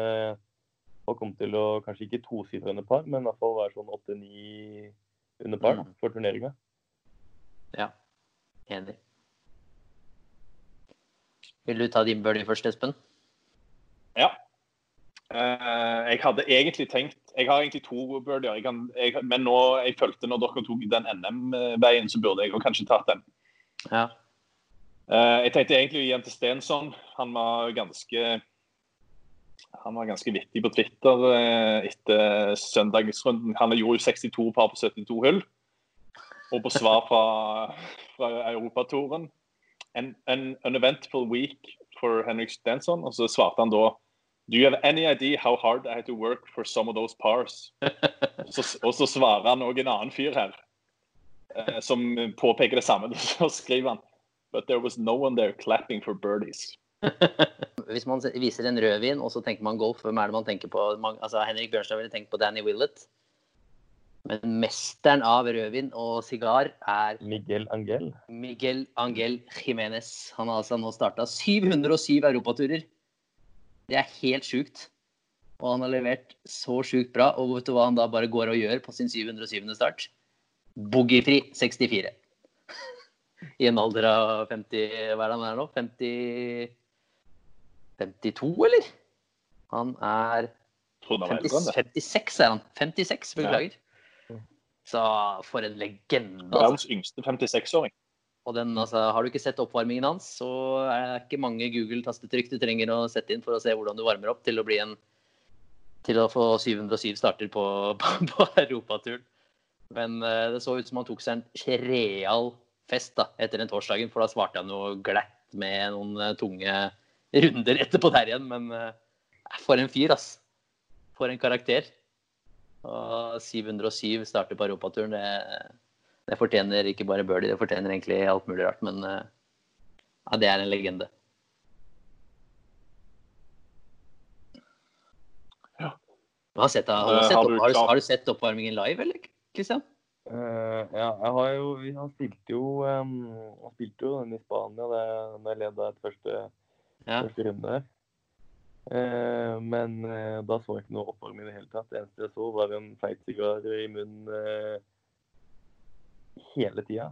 og kom til å kanskje ikke tosifre under par, men i hvert fall være sånn åtte-ni under par mm. for turneringa. Ja, enig. Vil du ta din birdie først, Espen? Ja. Uh, jeg hadde egentlig tenkt Jeg har egentlig to birdier, jeg kan, jeg, men nå jeg følte når dere tok den NM-veien, så burde jeg kanskje tatt den. Ja. Uh, jeg tenkte egentlig å gi den til Stensson. Han var ganske han var ganske vittig på Twitter eh, etter søndagsrunden. Han gjorde jo 62 par på 72 hull. Og på svar fra, fra europatoren an, an uneventful week for Henrik Stensson. Og så svarte han da Do you have any idea how hard I had to work for some of those pars? så, og så svarer han òg en annen fyr her, eh, som påpeker det samme. Så skriver han But there was no one there clapping for birdies. Hvis man viser en rødvin, og så tenker man golf, hvem er det man tenker på? Altså, Henrik Bjørnstad ville tenkt på Danny Willett. Men mesteren av rødvin og sigar er Miguel Angel. Miguel Angel Jimenez. Han har altså nå starta 707 europaturer. Det er helt sjukt. Og han har levert så sjukt bra. Og vet du hva han da bare går og gjør på sin 707. start? Boogiefri 64. I en alder av 50 Hva er det han er nå? 50 52, eller? Han er 50, 56, er han. 56, beklager. Så for en legende. Altså. Verdens yngste 56-åring. Og den, altså, Har du ikke sett oppvarmingen hans, så er det ikke mange Google-tastetrykk du trenger å sette inn for å se hvordan du varmer opp til å bli en til å få 707 starter på, på, på europaturen. Men eh, det så ut som han tok seg en real fest da, etter den torsdagen, for da svarte jeg noe glatt med noen eh, tunge runder etterpå der igjen. Men eh, for en fyr, ass. For en karakter. Og 707 starter på europaturen. Det, det fortjener ikke bare birdie, det fortjener egentlig alt mulig rart. Men eh, ja, det er en legende. Ja. Har, sett, har, du Eh, sett har du har, du, sett oppvarmingen live, eller, Christian? Eh, ja, jeg har jo vi- Han spilte jo um, Han spilte jo den i Spania Når jeg leda et første, Ja. første runde. Eh, men uh, da så jeg ikke noe oppvarming i det hele tatt. Det eneste jeg så, var en feit sigar i munnen hele tida.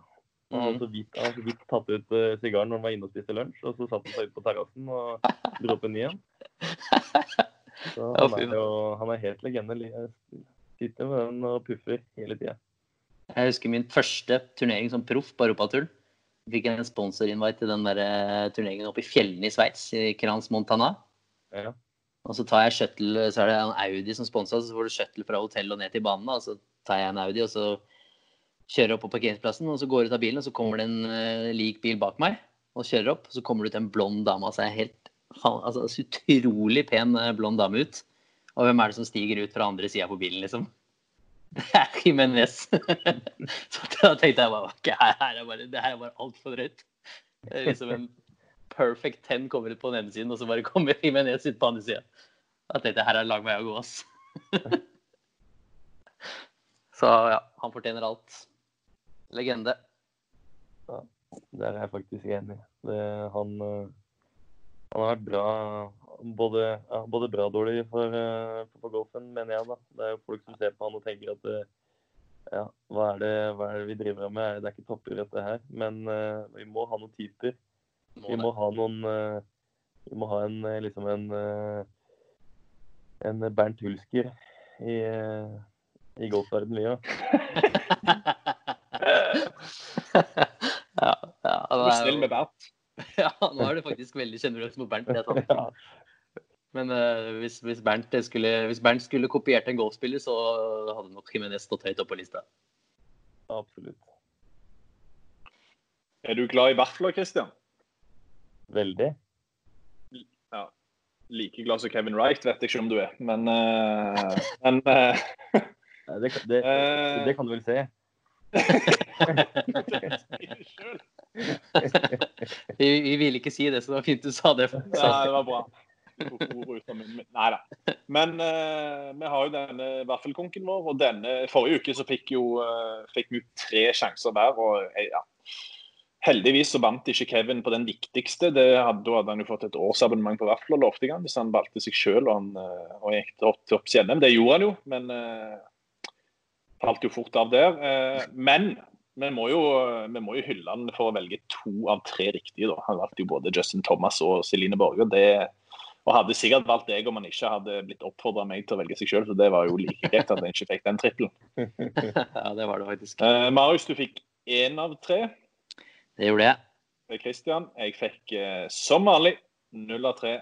Han Mm. hadde så vidt, hadde vidt tatt ut uh, sigaren når han var inne og spiste lunsj, og så satt han seg ut på terrassen og dro opp en ny en. Så han er jo han er helt legende. Jeg Sitter med den og puffer hele tida. Jeg husker min første turnering som proff på europaturen. Fikk en sponsorinvite til den der eh, turneringen oppe i fjellene i Sveits, i Kranz, Montana. Ja. Og så tar jeg shuttle, så er det en Audi som sponser, så får du shuttle fra hotellet og ned til banen. Og så tar jeg en Audi, og så kjører jeg opp på parkeringsplassen, og så går jeg ut av bilen, og så kommer det en uh, lik bil bak meg, og kjører opp. Så kommer det ut en blond dame, altså helt altså, så utrolig pen eh, blond dame ut. Og hvem er det som stiger ut fra andre sida på bilen, liksom? Det er Jimenez. så da tenkte jeg bare ok, her, her er bare, det her er bare altfor drøyt. Liksom en perfect ten kommer ut på den ene siden, og så bare kommer Jimenez ut på andre sida. Da tenkte jeg her er lang vei å gå, ass. så ja, han fortjener alt. Legende. Der er jeg faktisk enig. Det, han, eh, han har vært bra både, ja, både bra og dårlig for, eh, for golfen, mener jeg. da. Det er jo folk som ser på han og tenker at eh, ja, hva er, det, hva er det vi driver med? Det er ikke topper, dette her. Men uh, vi må ha noen typer. Vi må ha noen uh, Vi må ha en liksom en uh, en Bernt Hulsker i, i golfverdenen, vi òg. ja, ja, Du er snill jo- med Bernt. Ja, nå er du faktisk veldig sjenerøs mot Bernt. Det er sant. Men uh, hvis, hvis, Bernt skulle, hvis Bernt skulle kopiert en golfspiller, så hadde nok Jimenez stått høyt oppe på lista. Absolutt. Er du glad i vafler, Christian? Veldig. Ja. Like glad som Kevin Wright vet jeg ikke om du er, men, uh, men uh, Det, det, det kan du vel se. Vi, vi ville ikke si det, så det var fint du sa det. Ja, det var bra. Nei da. Men uh, vi har jo denne vaffelkonken vår, og denne forrige uke så fikk, jo, uh, fikk vi tre sjanser hver. og eh, ja. Heldigvis så vant ikke Kevin på den viktigste. Det hadde, hadde han jo fått et årsabonnement på vafler, lovte han, hvis han valgte seg sjøl og, han, eh, og gikk opp til NM. Det gjorde han jo, men eh, falt jo fort av der. Eh, men vi må, jo, vi må jo hylle han for å velge to av tre riktige. da. Han valgte jo både Justin Thomas og Celine Borge. Det, og hadde sikkert valgt deg om han ikke hadde blitt oppfordra meg til å velge seg sjøl, så det var jo like greit at jeg ikke fikk den trippelen. Ja, det var det faktisk. Eh, Marius, du fikk én av tre. Det gjorde jeg. Det Christian. Jeg fikk eh, som vanlig null av tre.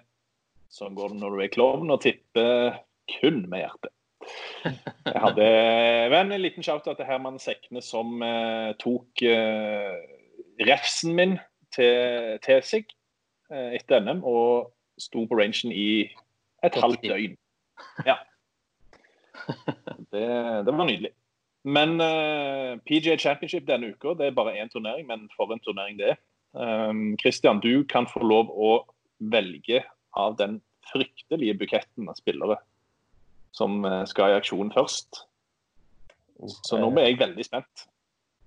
Sånn går det når du er klovn og tipper kun med hjertet. Jeg hadde men en liten shout-out til Herman Sekne, som eh, tok eh, refsen min til, til seg eh, etter NM og sto på rangen i et halvt døgn. Ja. Det, det var nydelig. Men eh, PGA Championship denne uka, det er bare én turnering, men for en turnering det er. Um, Christian, du kan få lov å velge av den fryktelige buketten av spillere som eh, skal i aksjon først. Så nå er jeg veldig spent.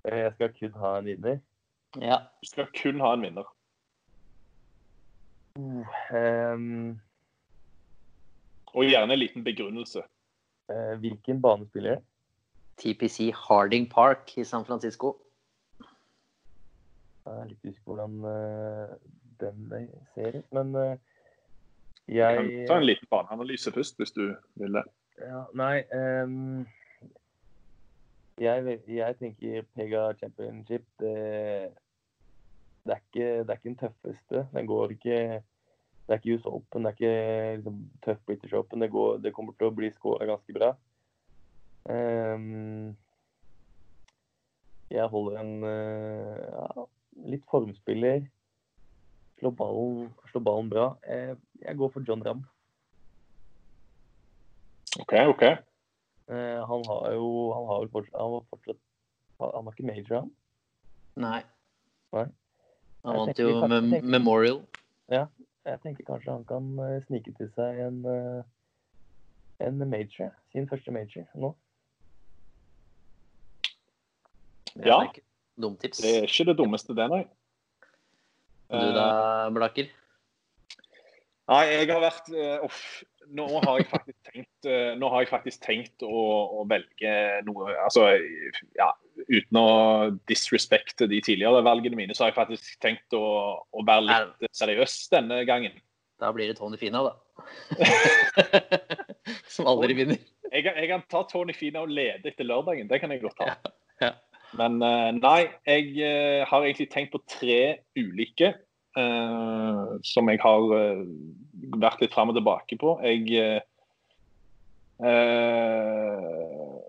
Eh, Jeg skal kun ha en vinner. Ja. Du skal kun ha en vinner. Um, Og gjerne en liten begrunnelse. Uh, hvilken bane spiller jeg? TPC Harding Park i San Francisco. Jeg er litt usikker hvordan eh, den ser ut, men jeg kan ta en liten baneanalyse først, hvis du vil det. Ja, nei um, jeg, jeg tenker Pega Championship det, det, er ikke, det er ikke den tøffeste. Den går ikke Det er ikke US Open, det er ikke liksom, tøff British Open. Det, går, det kommer til å bli skåra ganske bra. Um, Jeg holder en eh, ja, litt formspiller. Slår ballen, slår ballen bra. Jeg, jeg går for John Ramm. OK, OK. Eh, han har jo Han har vel fortsatt Han, var fortsatt, han har ikke major, han? Nei. Nei. Han vant jo mem tenker- Memorial. Jeg tenker kanskje han kan eh, snike til seg en eh, en major. Sin første major nå. Ja. Det er ikke det dummeste, det, nei. Du da, Blaker? Nei, jeg har vært eh, Uff. Nå har jeg faktisk tenkt, eh, nå har jeg faktisk tenkt å, å velge noe Altså, ja, uten å disrespekte de tidligere valgene mine, så har jeg faktisk tenkt å, å være litt seriøs denne gangen. Da blir det Tony Fina, da. Som aldri vinner. Jeg, jeg kan ta Tony Fina og lede etter lørdagen, det kan jeg godt ta. Men eh, nei, jeg eh, har egentlig tenkt på tre ulike uh, som jeg har vært litt fram og tilbake på. Jeg uh,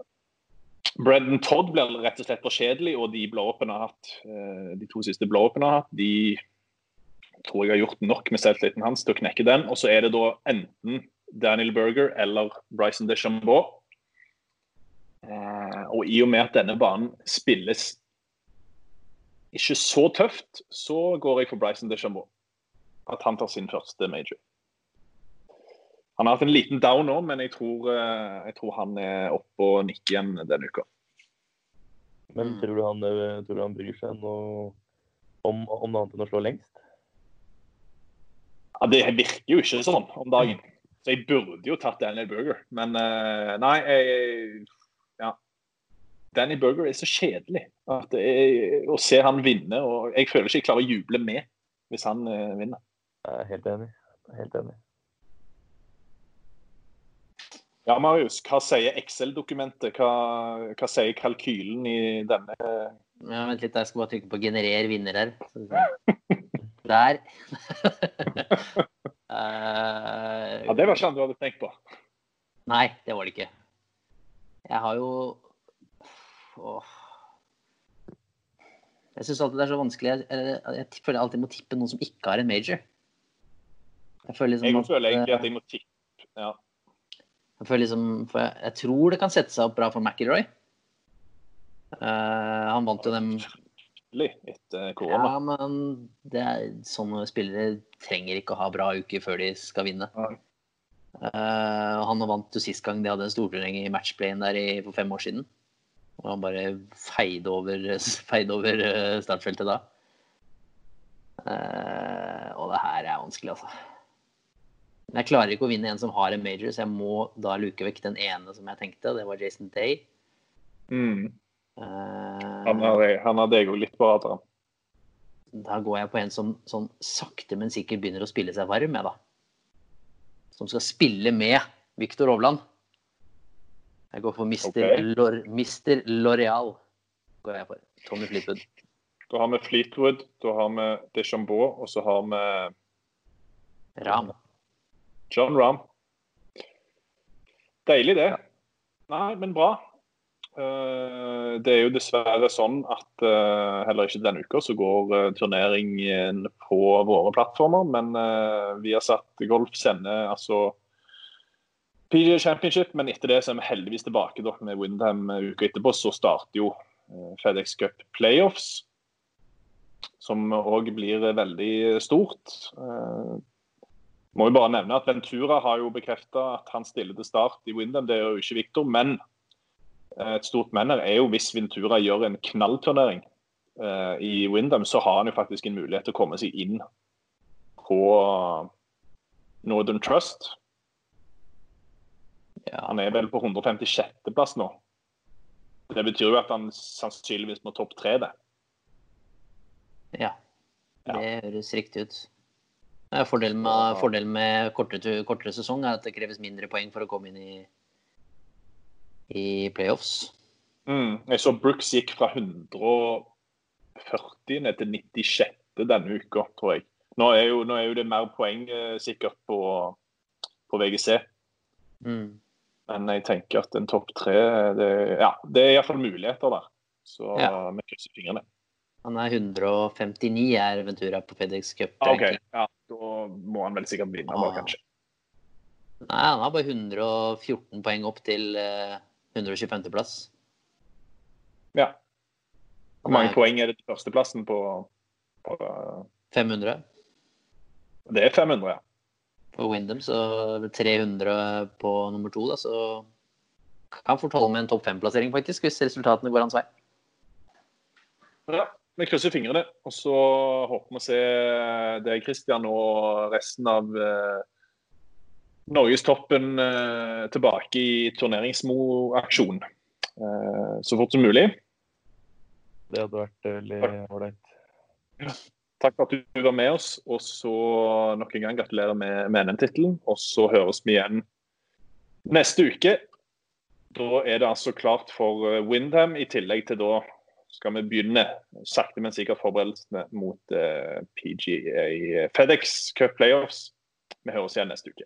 Brendan Todd blir rett og slett for kjedelig, og de blow-upene har hatt, uh, de to siste blow-upene har hatt, de tror jeg har gjort nok med selvtilliten hans til å knekke den. Og så er det da enten Daniel Berger eller Bryson DeChambeau. Eh, og i og med at denne banen spilles ikke så tøft, så går jeg for Bryson DeChambeau. At han tar sin første major. Han har hatt en liten down nå, men jeg tror, eh, jeg tror han er oppe og nikker igjen denne uka. Men Mm. tror, du han, eh, tror du han bryr seg noe om, om noe annet enn å slå lengst? Ja, det virker jo ikke sånn om dagen. Så jeg burde jo tatt Daniel Burger, Men eh, nei, jeg. Danny Berger er så kjedelig. At det er, å se han vinne og Jeg føler ikke jeg klarer å juble med hvis han uh, vinner. Jeg er helt enig. Er Helt enig. Ja, Marius, hva sier Excel-dokumentet? Hva, hva sier kalkylen i denne Ja, vent litt, jeg skal bare trykke på 'generer vinner' her. Der. uh, Ja, Det var ikke han du hadde tenkt på. Nei, det var det ikke. Jeg har jo Åh. Jeg syns alltid det er så vanskelig. Jeg, jeg, jeg føler jeg alltid må tippe noen som ikke har en major. Jeg føler liksom Jeg føler egentlig eh, at jeg må tippe. Ja. Jeg føler liksom, for jeg, jeg tror det kan sette seg opp bra for McIlroy. Uh, han vant jo dem etter korona. Ja, men det er, sånne spillere trenger ikke å ha bra uker før de skal vinne. Ja. Uh, han vant jo sist gang de hadde en storturnering i matchplayen der i, for fem år siden. Og han bare feide over, feide over eh, startfeltet da. Uh, og det her er vanskelig, altså. Men jeg klarer ikke å vinne en som har en major, så jeg må da luke vekk den ene som jeg tenkte. Det var Jason Day. Mm. Uh, Han, har, deg òg litt på radaren. Da går jeg på en som sånn sakte, men sikkert begynner å spille seg varm med, da. Som skal spille med Viktor Hovland. Jeg går for Mr. okay. Lor L'Oreal. Går jeg for. Tommy Fleetwood. Da har vi Fleetwood, da har vi Deschambault, og så har vi Ram. John Ram. Deilig, det. Nei, men bra. Eh, Det er jo dessverre sånn at eh, heller ikke denne uka så går eh, turneringen på våre plattformer. Men vi har satt golf sender altså PGA Championship, men etter det så er vi heldigvis tilbake da, med Windham uka etterpå. Så starter jo eh, FedEx Cup Playoffs, som òg blir veldig stort. Eh, må jo bare nevne at Ventura har jo bekrefta at han stiller til start i Windham. Det gjør jo ikke Victor, men eh, et stort men er jo hvis Ventura gjør en knallturnering eh, i Windham, så har han jo faktisk en mulighet til å komme seg inn på Northern Trust. Ja. Han er vel på 156.-plass nå. Det betyr jo at han sannsynligvis må topp tre det. ja. Ja. Det høres riktig ut. Fordelen med, fordelen med kortere, kortere sesong er at det kreves mindre poeng for å komme inn i, i playoffs. Mm. Jeg så Brooks gikk fra 140 ned til 96 denne uka, tror jeg. Nå er jo, nå er jo det mer poeng eh, sikkert på, på VGC, Mm. Men jeg tenker at en topp tre det, ja, det er iallfall muligheter der. Så Ja. vi krysser fingrene. Han er 159 er Ventura på FedEx Cup. Ah, OK, ja, da må han vel sikkert vinne, Ah. kanskje. Nei, han har bare 114 poeng opp til eh, 125.-plass. Ja. Hvor mange Nei. poeng er det til førsteplassen på, på uh, 500 Det er 500, ja. På Windham, så er 300 på nummer to. Da, så kan fort holde med en topp fem-plassering, faktisk, hvis resultatene går hans vei. ja. Vi krysser fingrene, og så håper vi å se deg, Christian, og resten av eh, norgestoppen eh, tilbake i turneringsmåaksjon eh, så fort som mulig. Det hadde vært veldig ålreit. Takk for at du var med oss, og så nok en gang gratulerer med, med NM-tittelen. Og så høres vi igjen neste uke. Da er det altså klart for eh, Windham, i tillegg til da skal vi begynne sakte, men sikkert forberedelsene mot eh, PGA FedEx Cup Playoffs. Vi høres igjen neste uke.